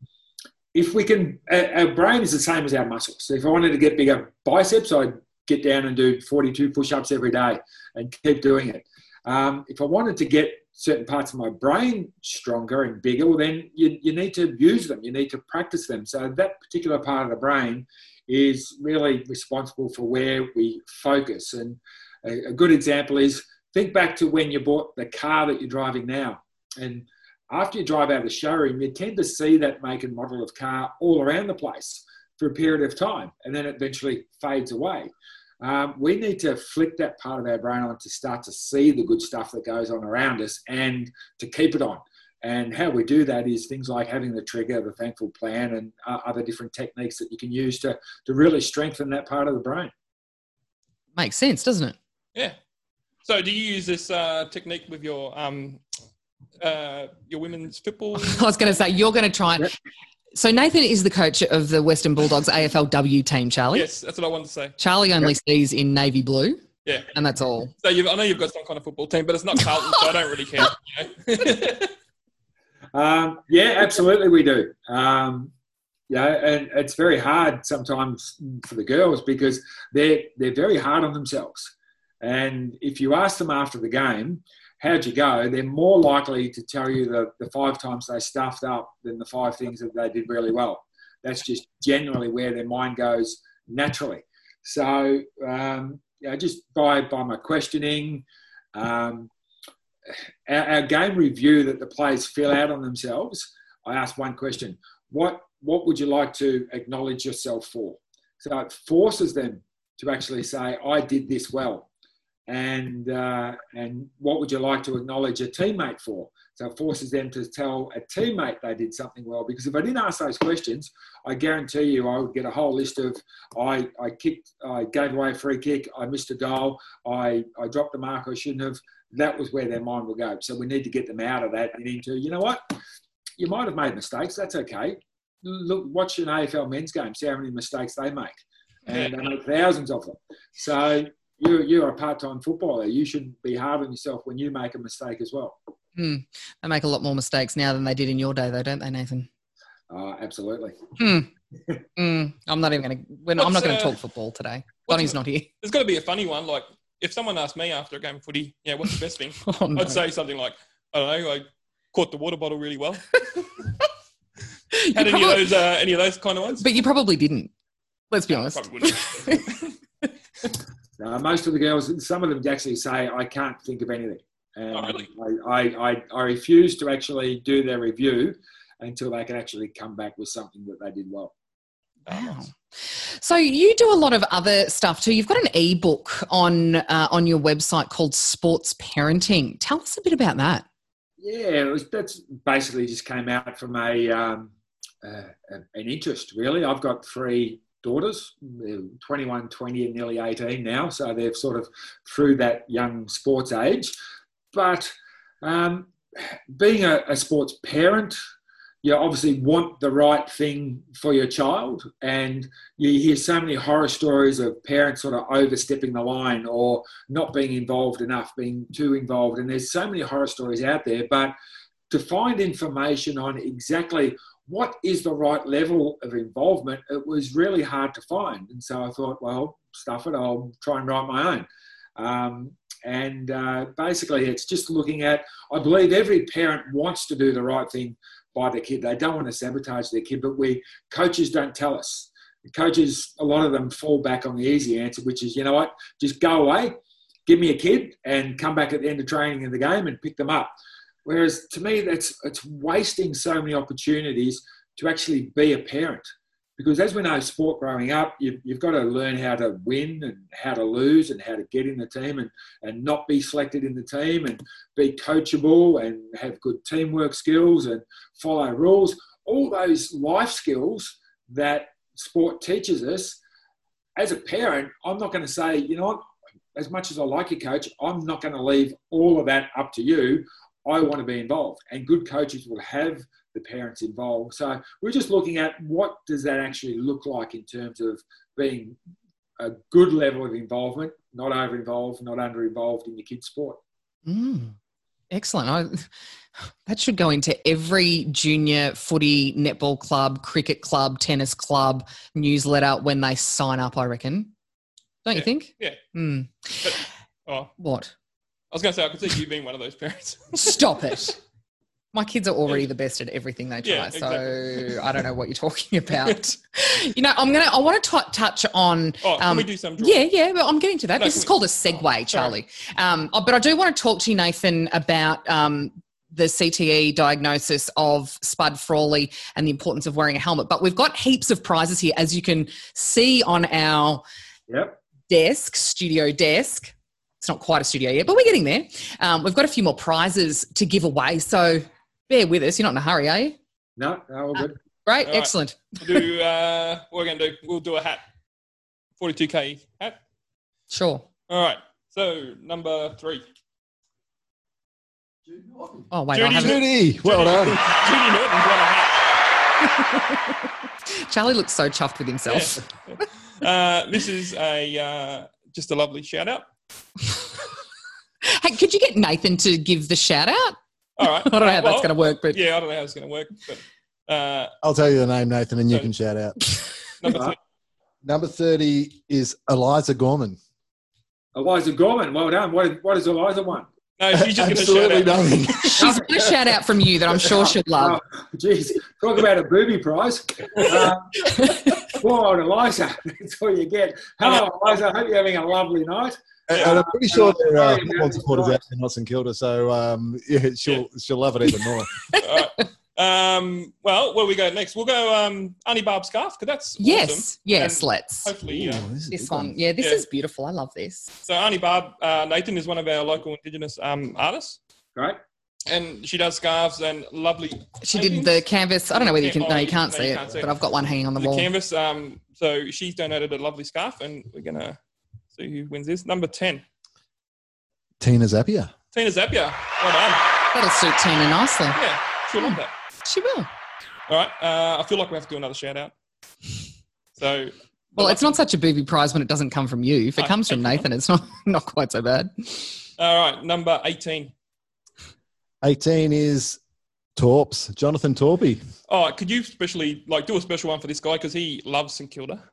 if we can, our brain is the same as our muscles. So if I wanted to get bigger biceps, I'd get down and do 42 push-ups every day and keep doing it. Um, if I wanted to get certain parts of my brain stronger and bigger, well, then you, you need to use them. You need to practice them. So that particular part of the brain is really responsible for where we focus. And a, a good example is think back to when you bought the car that you're driving now. And after you drive out of the showroom, you tend to see that make and model of car all around the place for a period of time, and then it eventually fades away. Um, we need to flick that part of our brain on to start to see the good stuff that goes on around us and to keep it on. And how we do that is things like having the trigger, the thankful plan, and uh, other different techniques that you can use to, to really strengthen that part of the brain. Makes sense, doesn't it? Yeah. So, do you use this uh, technique with your um, uh, your women's football? I was going to say you're going to try. Yep. So Nathan is the coach of the Western Bulldogs AFLW team. Charlie. yes, that's what I wanted to say. Charlie only sees in navy blue, Yeah. and that's all. So you've, I know you've got some kind of football team, but it's not Carlton, so I don't really care. You know? Um, yeah, absolutely, we do. Um, yeah, and it's very hard sometimes for the girls because they're they're very hard on themselves. And if you ask them after the game, how'd you go? They're more likely to tell you the, the five times they stuffed up than the five things that they did really well. That's just generally where their mind goes naturally. So, um, know, just by, by my questioning, um, our, our game review that the players fill out on themselves, I ask one question: What what would you like to acknowledge yourself for? So it forces them to actually say, "I did this well," and uh, and what would you like to acknowledge a teammate for? So it forces them to tell a teammate they did something well. Because if I didn't ask those questions, I guarantee you I would get a whole list of I, I kicked, I gave away a free kick, I missed a goal, I, I dropped a mark I shouldn't have. That was where their mind will go. So we need to get them out of that and into, you know what? You might have made mistakes. That's okay. Look, watch an AFL men's game, see how many mistakes they make. And they make thousands of them. So you're, you're a part-time footballer. You shouldn't be hard on yourself when you make a mistake as well. Hmm. They make a lot more mistakes now than they did in your day, though, don't they, Nathan? Uh, absolutely. Hmm. Hmm. I'm not even going to. I'm not going to uh, talk football today. Donny's not here. There's got to be a funny one. Like if someone asked me after a game of footy, yeah, what's the best thing? Oh, no. I'd say something like, I don't know, I caught the water bottle really well. You Had any probably- of those? Uh, any of those kind of ones? But you probably didn't. Let's be honest. Probably wouldn't. Uh, most of the girls, some of them actually say, I can't think of anything. And Oh, really? I, I, I, I refuse to actually do their review until they can actually come back with something that they did well. Wow. So you do a lot of other stuff too. You've got an ebook on uh, on your website called Sports Parenting. Tell us a bit about that. Yeah, it was, that's basically just came out from a, um, uh, an interest, really. I've got three daughters, they're 21, 20, and nearly 18 now. So they're sort of through that young sports age. But um, being a, a sports parent, you obviously want the right thing for your child. And you hear so many horror stories of parents sort of overstepping the line or not being involved enough, being too involved. And there's so many horror stories out there. But to find information on exactly what is the right level of involvement, it was really hard to find. And so I thought, well, stuff it, I'll try and write my own. Um, and uh, basically, it's just looking at, I believe every parent wants to do the right thing by their kid. They don't want to sabotage their kid, but we coaches don't tell us. The coaches, a lot of them fall back on the easy answer, which is, you know what, just go away, give me a kid, and come back at the end of training in the game and pick them up. Whereas to me, that's it's wasting so many opportunities to actually be a parent. Because as we know, sport growing up, you've, you've got to learn how to win and how to lose and how to get in the team and, and not be selected in the team and be coachable and have good teamwork skills and follow rules. All those life skills that sport teaches us. As a parent, I'm not going to say, you know what, as much as I like your coach, I'm not going to leave all of that up to you. I want to be involved. And good coaches will have the parents involved. So we're just looking at what does that actually look like in terms of being a good level of involvement, not over involved, not under involved in your kid's sport. Mm, excellent. I, that should go into every junior footy, netball club, cricket club, tennis club newsletter when they sign up, I reckon. Don't you think? yeah. Hmm. But, oh, What? I was going to say, I could see you being one of those parents. Stop it. My kids are already the best at everything they try, Yeah, so. I don't know what you're talking about. you know, I'm gonna. I want to t- touch on. Oh, can um, we do some? draw? Yeah, yeah, but I'm getting to that. No, this is we- called a segue, Charlie. Um, oh, but I do want to talk to you, Nathan, about um, the CTE diagnosis of Spud Frawley and the importance of wearing a helmet. But we've got heaps of prizes here, as you can see on our Yep. desk, studio desk. It's not quite a studio yet, but we're getting there. Um, we've got a few more prizes to give away, so bear with us. You're not in a hurry, are you? No, no, all good. Great, All right. excellent. We'll do. Uh, what we're going to do? We'll do a hat. 42k hat. Sure. All right. So number three. Oh wait, I Judy haven't. Judy, well done. Judy Norton's won a hat. Charlie looks so chuffed with himself. Uh, this is a uh, just a lovely shout out. Hey, could you get Nathan to give the shout out? All right. I don't know how that's going to work, but Yeah, I don't know how it's going to work, but uh, I'll tell you the name, Nathan, and you So- can shout out. number three. Number 30 is Eliza Gorman. Eliza Gorman, well done. What, what has Eliza won? No, she's just going to Absolutely shout out. nothing. she's got a shout out from you that I'm sure she'll love. Oh, Jeez, talk about a booby prize. Um, poor old Eliza, that's all you get. Hello, Eliza. I hope you're having a lovely night. And and I'm pretty sure Yeah. there are Very football supporters nice. out there, not St Kilda, so um, yeah, she'll she'll love it even more. All right. Um, well, where we go next? We'll go um, Annie Barb scarf because that's awesome. Yes, yes, And let's. Hopefully, uh, Ooh, this This big one, yeah, this Yeah. is beautiful. I love this. so Annie Barb uh, Nathan is one of our local Indigenous um, artists, Great. and she does scarves and lovely. She did the canvas. I don't know whether you can. Yeah, No, oh, you can't no, see you it, can't see but. I've got one hanging on the the wall. canvas. Um, so she's donated a lovely scarf, and we're gonna see who wins this. Number ten, Tina Zappia. Tina Zappia. Well done. That'll suit Tina nicely. Yeah, she'll love that. She will. All right. Uh, I feel like we have to do another shout out. So, Well, it's not such a booby prize when it doesn't come from you. If it Oh, comes from. Nathan, it's not not quite so bad. all right. Number eighteen. 18 is Torps, Jonathan Torpy. Oh, could you especially like do a special one for this guy because he loves St Kilda.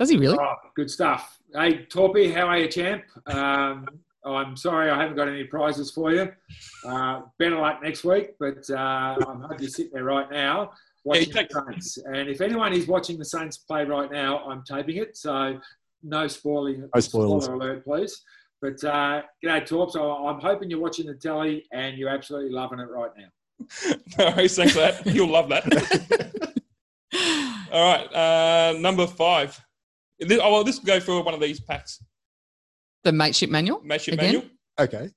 Does he really? Oh, good stuff. Hey, Torpy, how are you, champ? Um, I'm sorry I haven't got any prizes for you. Uh, better luck next week, but uh, I'm happy you're sitting there right now watching Yeah, the Saints. And if anyone is watching the Saints play right now, I'm taping it, so no spoiling. No spoilers. Spoiler alert, please. But uh, g'day, Torps. I- I'm hoping you're watching the telly and you're absolutely loving it right now. no worries, thanks for that. You'll love that. All right. Uh, number five. This, oh, well, this will go for one of these packs. The mateship manual. Mateship Again? manual. Okay.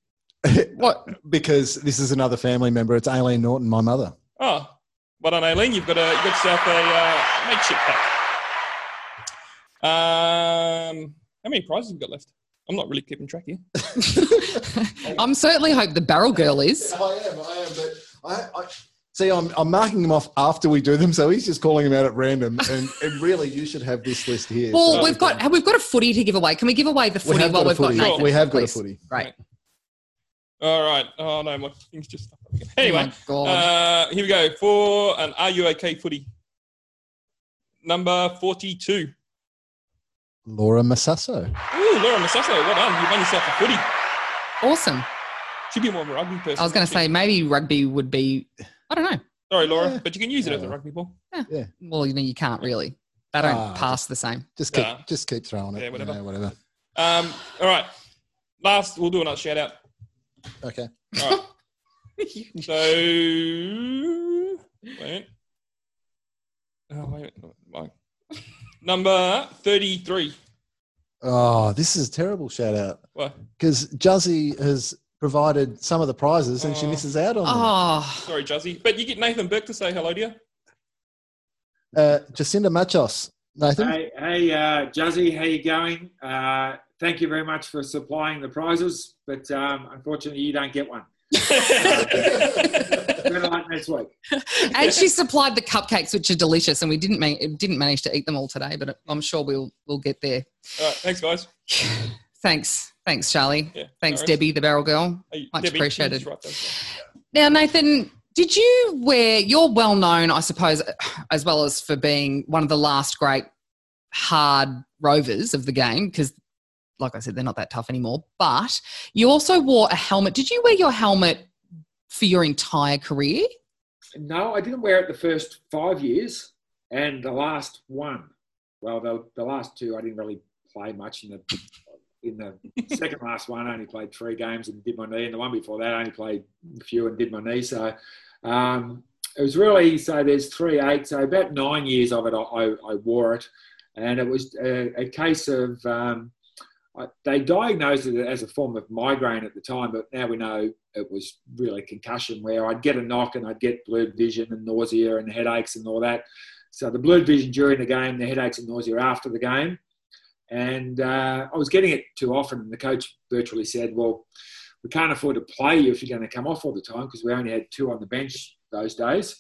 What? because this is another family member. It's Aileen Norton, my mother. Oh, well done, Aileen. You've got, a, you've got yourself a uh, mateship pack. Um, how many prizes have we got left? I'm not really keeping track here. I'm certainly hope the barrel girl is. I am, I am, but I, I see. I'm, I'm marking them off after we do them, so he's just calling them out at random. And, and really, you should have this list here. Well, So- we've got we've got a footy to give away. Can we give away the we footy have while got a we've got footy. Nathan? we have got please? a footy. Great. All right. Oh, no, my thing's just stuck. Anyway, Oh uh, here we go for an R U OK footy. Number 42. Laura Massasso. Ooh, Laura Massasso, well done. You've won yourself a footy. awesome. Should be more of a rugby person. I was going to say maybe rugby would be. I don't know. Sorry, Laura, Yeah. but you can use it as a Yeah. rugby ball. Yeah. Well, you know, you can't really. They don't Ah, pass the same. Just keep, Yeah. just keep throwing it. Yeah, you whatever. know, whatever. Um, all right. Last, we'll do another shout out. Okay. All right. so, wait. Oh, wait. wait. Number 33. Oh, this is a terrible shout out What? because Juzzy has provided some of the prizes and she Oh. misses out on them. Oh, Sorry, Juzzy. But you get Nathan Burke to say hello to you. Uh, Jacinda Machos, Nathan. Hey, hey, uh, Juzzy, how you going? Uh, thank you very much for supplying the prizes, but um, unfortunately, you don't get one. Better luck next week. and she supplied the cupcakes, which are delicious, and we didn't ma- didn't manage to eat them all today, but I'm sure we'll we'll get there. All right. Thanks, guys. Thanks, thanks, Charlie. Yeah, Thanks, no. Debbie, the barrel girl. Hey, Much Debbie, appreciated. just write those Now, Nathan, did you wear? You're well known, I suppose, as well as for being one of the last great hard rovers of the game, because, like I said, they're not that tough anymore. But you also wore a helmet. Did you wear your helmet for your entire career? no, I didn't wear it the first five years, and the last one. Well, the, the last two I didn't really play much in the in the second last one. I only played three games and did my knee, and the one before that I only played a few and did my knee. So um, it was really so. There's three eight, so about nine years of it I, I, wore it, and it was a, a case of. Um, I, they diagnosed it as a form of migraine at the time, but now we know it was really concussion where I'd get a knock and I'd get blurred vision and nausea and headaches and all that. So the blurred vision during the game, the headaches and nausea after the game. And uh, I was getting it too often, and the coach virtually said, Well, we can't afford to play you if you're going to come off all the time because we only had two on the bench those days.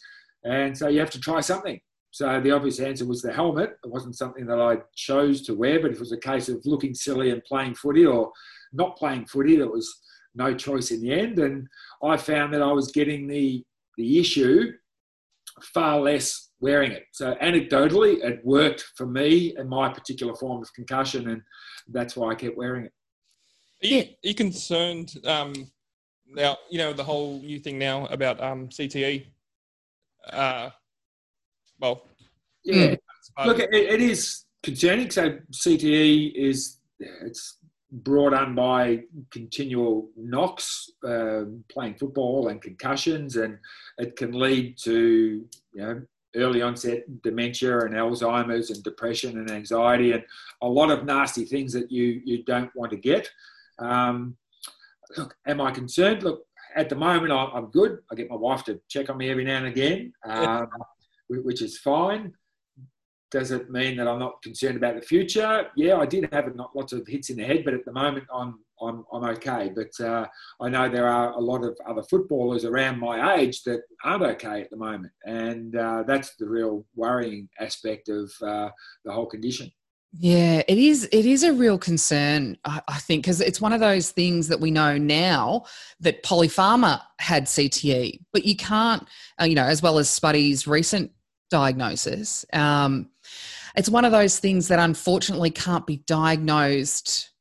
And so you have to try something. So the obvious answer was the helmet. It wasn't something that I chose to wear, but if it was a case of looking silly and playing footy or not playing footy, there was no choice in the end. And I found that I was getting the the issue far less wearing it. So anecdotally, it worked for me and my particular form of concussion, and that's why I kept wearing it. Are you, are you concerned um, now? You know the whole new thing now about um, CTE. Uh, well, yeah. Look, it, it is concerning. So CTE is it's brought on by continual knocks, um, playing football and concussions, and it can lead to you know early onset dementia and Alzheimer's and depression and anxiety and a lot of nasty things that you you don't want to get. Um, look, am I concerned? Look, at the moment I'm good. I get my wife to check on me every now and again, um, which is fine. Does it mean that I'm not concerned about the future? Yeah, I did have lots of hits in the head, but at the moment I'm I'm, I'm okay. But uh, I know there are a lot of other footballers around my age that aren't okay at the moment, and uh, that's the real worrying aspect of uh, the whole condition. Yeah, it is. It is a real concern, I, think, because it's one of those things that we know now that Polly Farmer had CTE, but you can't, uh, you know, as well as Spuddy's recent diagnosis. Um, it's one of those things that unfortunately can't be diagnosed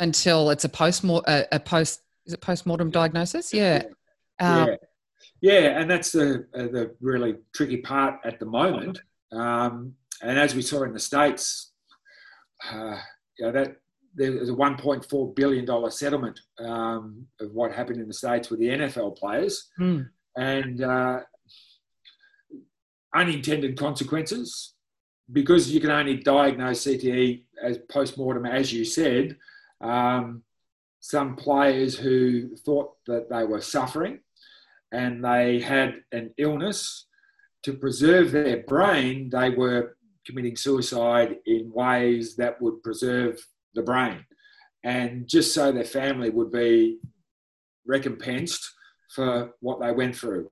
until it's a post a, a post is it post mortem diagnosis? Yeah. Um, yeah. Yeah, and that's the uh, the really tricky part at the moment. Um, and as we saw in the states, uh, you know, that there's a 1.4 billion dollar settlement um, of what happened in the states with the NFL players, mm. and uh, unintended consequences because you can only diagnose CTE as post mortem, as you said. Um, some players who thought that they were suffering and they had an illness to preserve their brain, they were committing suicide in ways that would preserve the brain. And just so their family would be recompensed for what they went through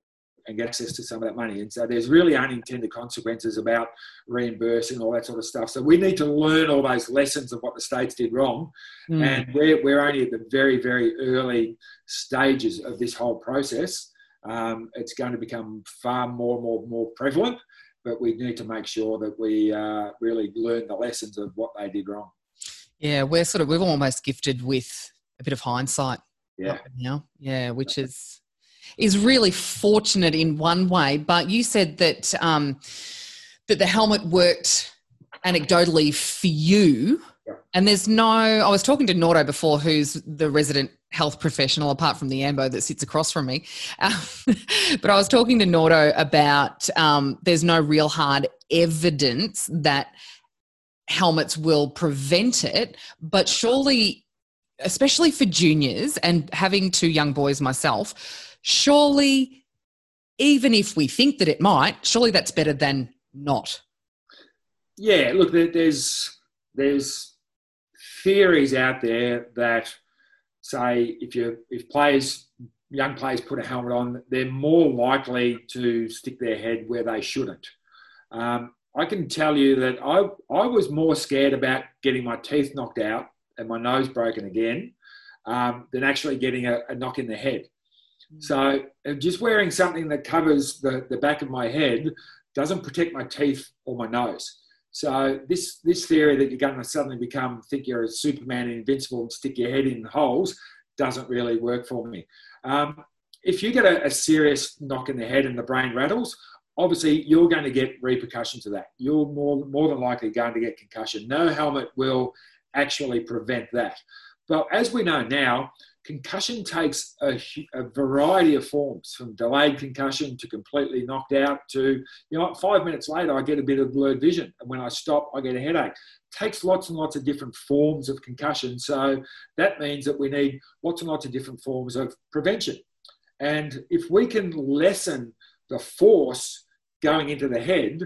and get access to some of that money. And so there's really unintended consequences about reimbursing all that sort of stuff. So we need to learn all those lessons of what the states did wrong. Mm. And we're, we're only at the very, very early stages of this whole process. Um, it's going to become far more, more, more prevalent, but we need to make sure that we uh, really learn the lessons of what they did wrong. Yeah, we're sort of, we're almost gifted with a bit of hindsight. Yeah. Now. Yeah, which is is really fortunate in one way. But you said that um, that the helmet worked anecdotally for you. And there's no, I was talking to Nordo before, who's the resident health professional, apart from the AMBO that sits across from me. Um, but I was talking to Nordo about um, there's no real hard evidence that helmets will prevent it, but surely, especially for juniors and having two young boys myself, surely, even if we think that it might, surely that's better than not. Yeah, look, there's there's theories out there that say if you if players young players put a helmet on, they're more likely to stick their head where they shouldn't. Um, I can tell you that I I was more scared about getting my teeth knocked out and my nose broken again um, than actually getting a, a knock in the head. So uh, just wearing something that covers the, the back of my head doesn't protect my teeth or my nose. So this this theory that you're going to suddenly become think you're a Superman and invincible and stick your head in holes doesn't really work for me. Um, if you get a, a serious knock in the head and the brain rattles, obviously you're going to get repercussions of that. You're more, more than likely going to get concussion. No helmet will actually prevent that. But as we know now, concussion takes a, a, variety of forms from delayed concussion to completely knocked out to, you know, five minutes later, I get a bit of blurred vision. And when I stop, I get a headache. It takes lots and lots of different forms of concussion. So that means that we need lots and lots of different forms of prevention. And if we can lessen the force going into the head,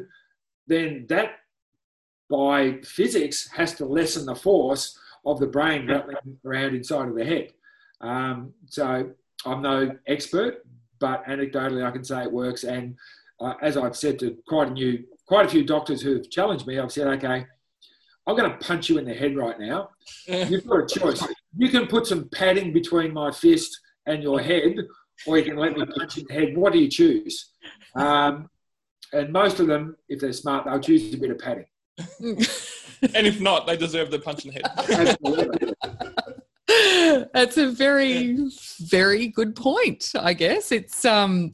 then that by physics has to lessen the force of the brain rattling around inside of the head. Um, so I'm no expert, but anecdotally I can say it works. And uh, as I've said to quite a new, quite a few doctors who've challenged me, I've said, okay, I'm going to punch you in the head right now. You've got a choice. You can put some padding between my fist and your head, or you can let me punch in the head. What do you choose? Um, and most of them, if they're smart, they'll choose a bit of padding. and if not, they deserve the punch in the head. Absolutely. That's a very, very good point. I guess it's um,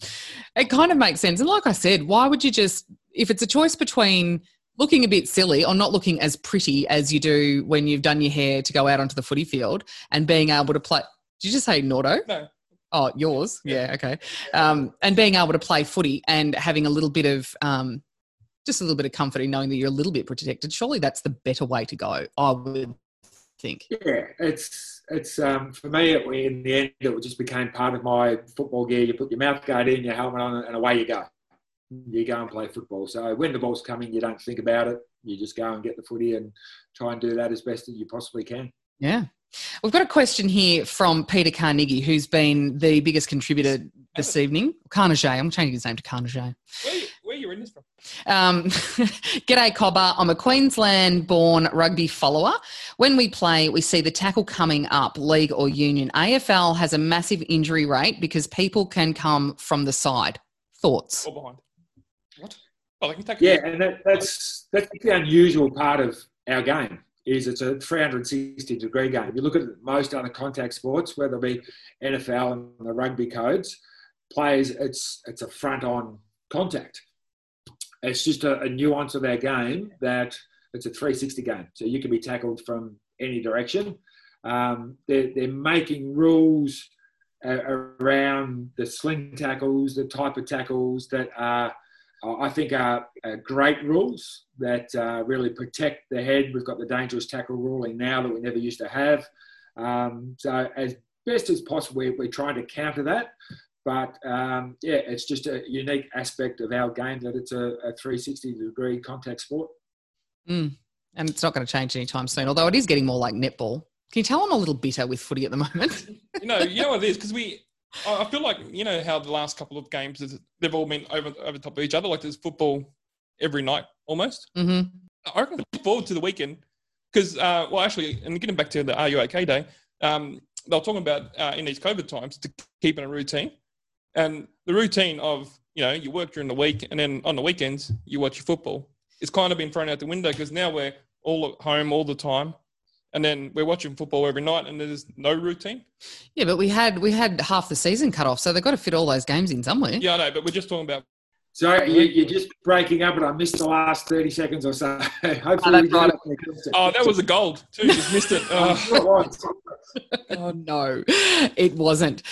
it kind of makes sense. And like I said, why would you just if it's a choice between looking a bit silly or not looking as pretty as you do when you've done your hair to go out onto the footy field and being able to play? Did you just say Nordo? No. Oh, yours? Yeah, okay. Um, and being able to play footy and having a little bit of um, just a little bit of comfort in knowing that you're a little bit protected. Surely that's the better way to go. I would think. Yeah, it's it's um, for me. It, in the end, it just became part of my football gear. You put your mouth guard in, your helmet on, and away you go. You go and play football. So when the ball's coming, you don't think about it. You just go and get the footy and try and do that as best as you possibly can. Yeah. We've got a question here from Peter Carnegie, who's been the biggest contributor this evening. Carnegie, I'm changing his name to Carnegie. Where, where are you in this from? Um, G'day, Cobber. I'm a Queensland born rugby follower. When we play, we see the tackle coming up, league or union. AFL has a massive injury rate because people can come from the side. Thoughts? Or behind. What? Oh, they can take Yeah, and that, that's that's the unusual part of our game is it's a 360 degree game. If you look at most other contact sports, whether it be NFL and the rugby codes, players it's it's a front on contact. It's just a, a nuance of our game that it's a 360 game. So you can be tackled from any direction. Um, they're, they're making rules uh, around the sling tackles, the type of tackles that are, I think, are, are great rules that uh, really protect the head. We've got the dangerous tackle ruling now that we never used to have. Um, so, as best as possible, we're, we're trying to counter that. But um, yeah, it's just a unique aspect of our game that it's a, a 360 degree contact sport. Mm. And it's not going to change anytime soon, although it is getting more like netball. Can you tell I'm a little bitter with footy at the moment? you know, you know what it is because we. I feel like you know how the last couple of games they've all been over over top of each other. Like there's football every night almost. Mm-hmm. I reckon look forward to the weekend because uh, well, actually, and getting back to the R U OK Day, um, they were talking about uh, in these COVID times to keep in a routine. And the routine of, you know, you work during the week and then on the weekends you watch your football it's kind of been thrown out the window because now we're all at home all the time. And then we're watching football every night and there's no routine. Yeah, but we had we had half the season cut off, so they've got to fit all those games in somewhere. Yeah, I know, but we're just talking about so you, are just breaking up, and I missed the last thirty seconds or so. Hopefully, oh, oh, that was a gold too. Just missed it. Oh. oh no, it wasn't.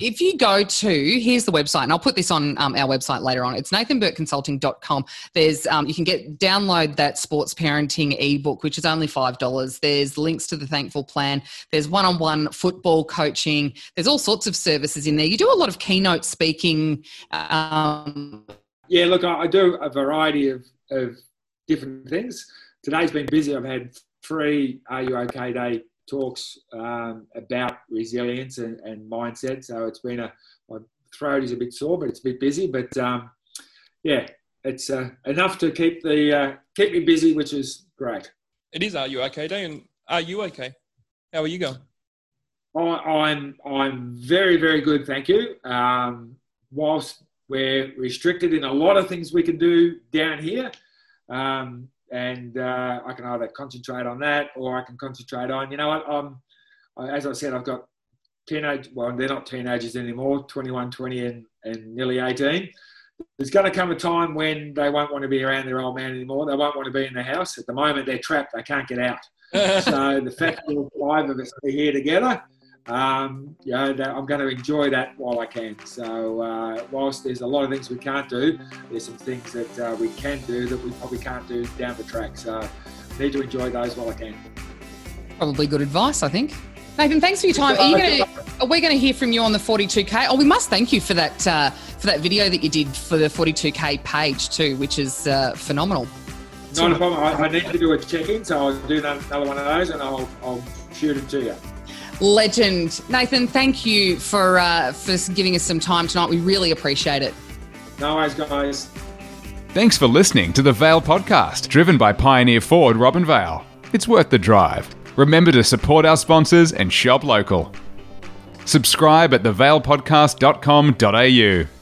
If you go to here's the website, and I'll put this on um, our website later on. It's nathanburkeconsulting.com. There's um, you can get download that sports parenting ebook, which is only five dollars. There's links to the Thankful Plan. There's one-on-one football coaching. There's all sorts of services in there. You do a lot of keynote speaking. Um, yeah, look, I, I do a variety of, of different things. Today's been busy. I've had three R U OK Day talks um, about resilience and, and, mindset. So it's been a, my throat is a bit sore, but it's a bit busy. But um, yeah, it's uh, enough to keep the uh, keep me busy, which is great. It is R U OK Day, and Are you okay? How are you going? I, am I'm, I'm very very good, thank you. Um, whilst we're restricted in a lot of things we can do down here. Um, and uh, I can either concentrate on that or I can concentrate on, you know what, I'm, as I said, I've got teenage, well, they're not teenagers anymore, 21, 20, and, and nearly 18. There's going to come a time when they won't want to be around their old man anymore. They won't want to be in the house. At the moment, they're trapped. They can't get out. so the fact that all five of us are here together, um, you know, I'm going to enjoy that while I can. So uh, whilst there's a lot of things we can't do, there's some things that uh, we can do that we probably can't do down the track. So need to enjoy those while I can. Probably good advice, I think. Nathan, thanks for your time. Are, you gonna, are we going to hear from you on the 42k? Oh, we must thank you for that uh, for that video that you did for the 42k page too, which is uh, phenomenal. Not a problem. I, I, need to do a check-in, so I'll do another one of those, and I'll, I'll shoot it to you. Legend, Nathan. Thank you for uh, for giving us some time tonight. We really appreciate it. No worries, guys. Thanks for listening to the Vale podcast, driven by Pioneer Ford Robinvale. It's worth the drive. Remember to support our sponsors and shop local. Subscribe at thevalepodcast.com.au.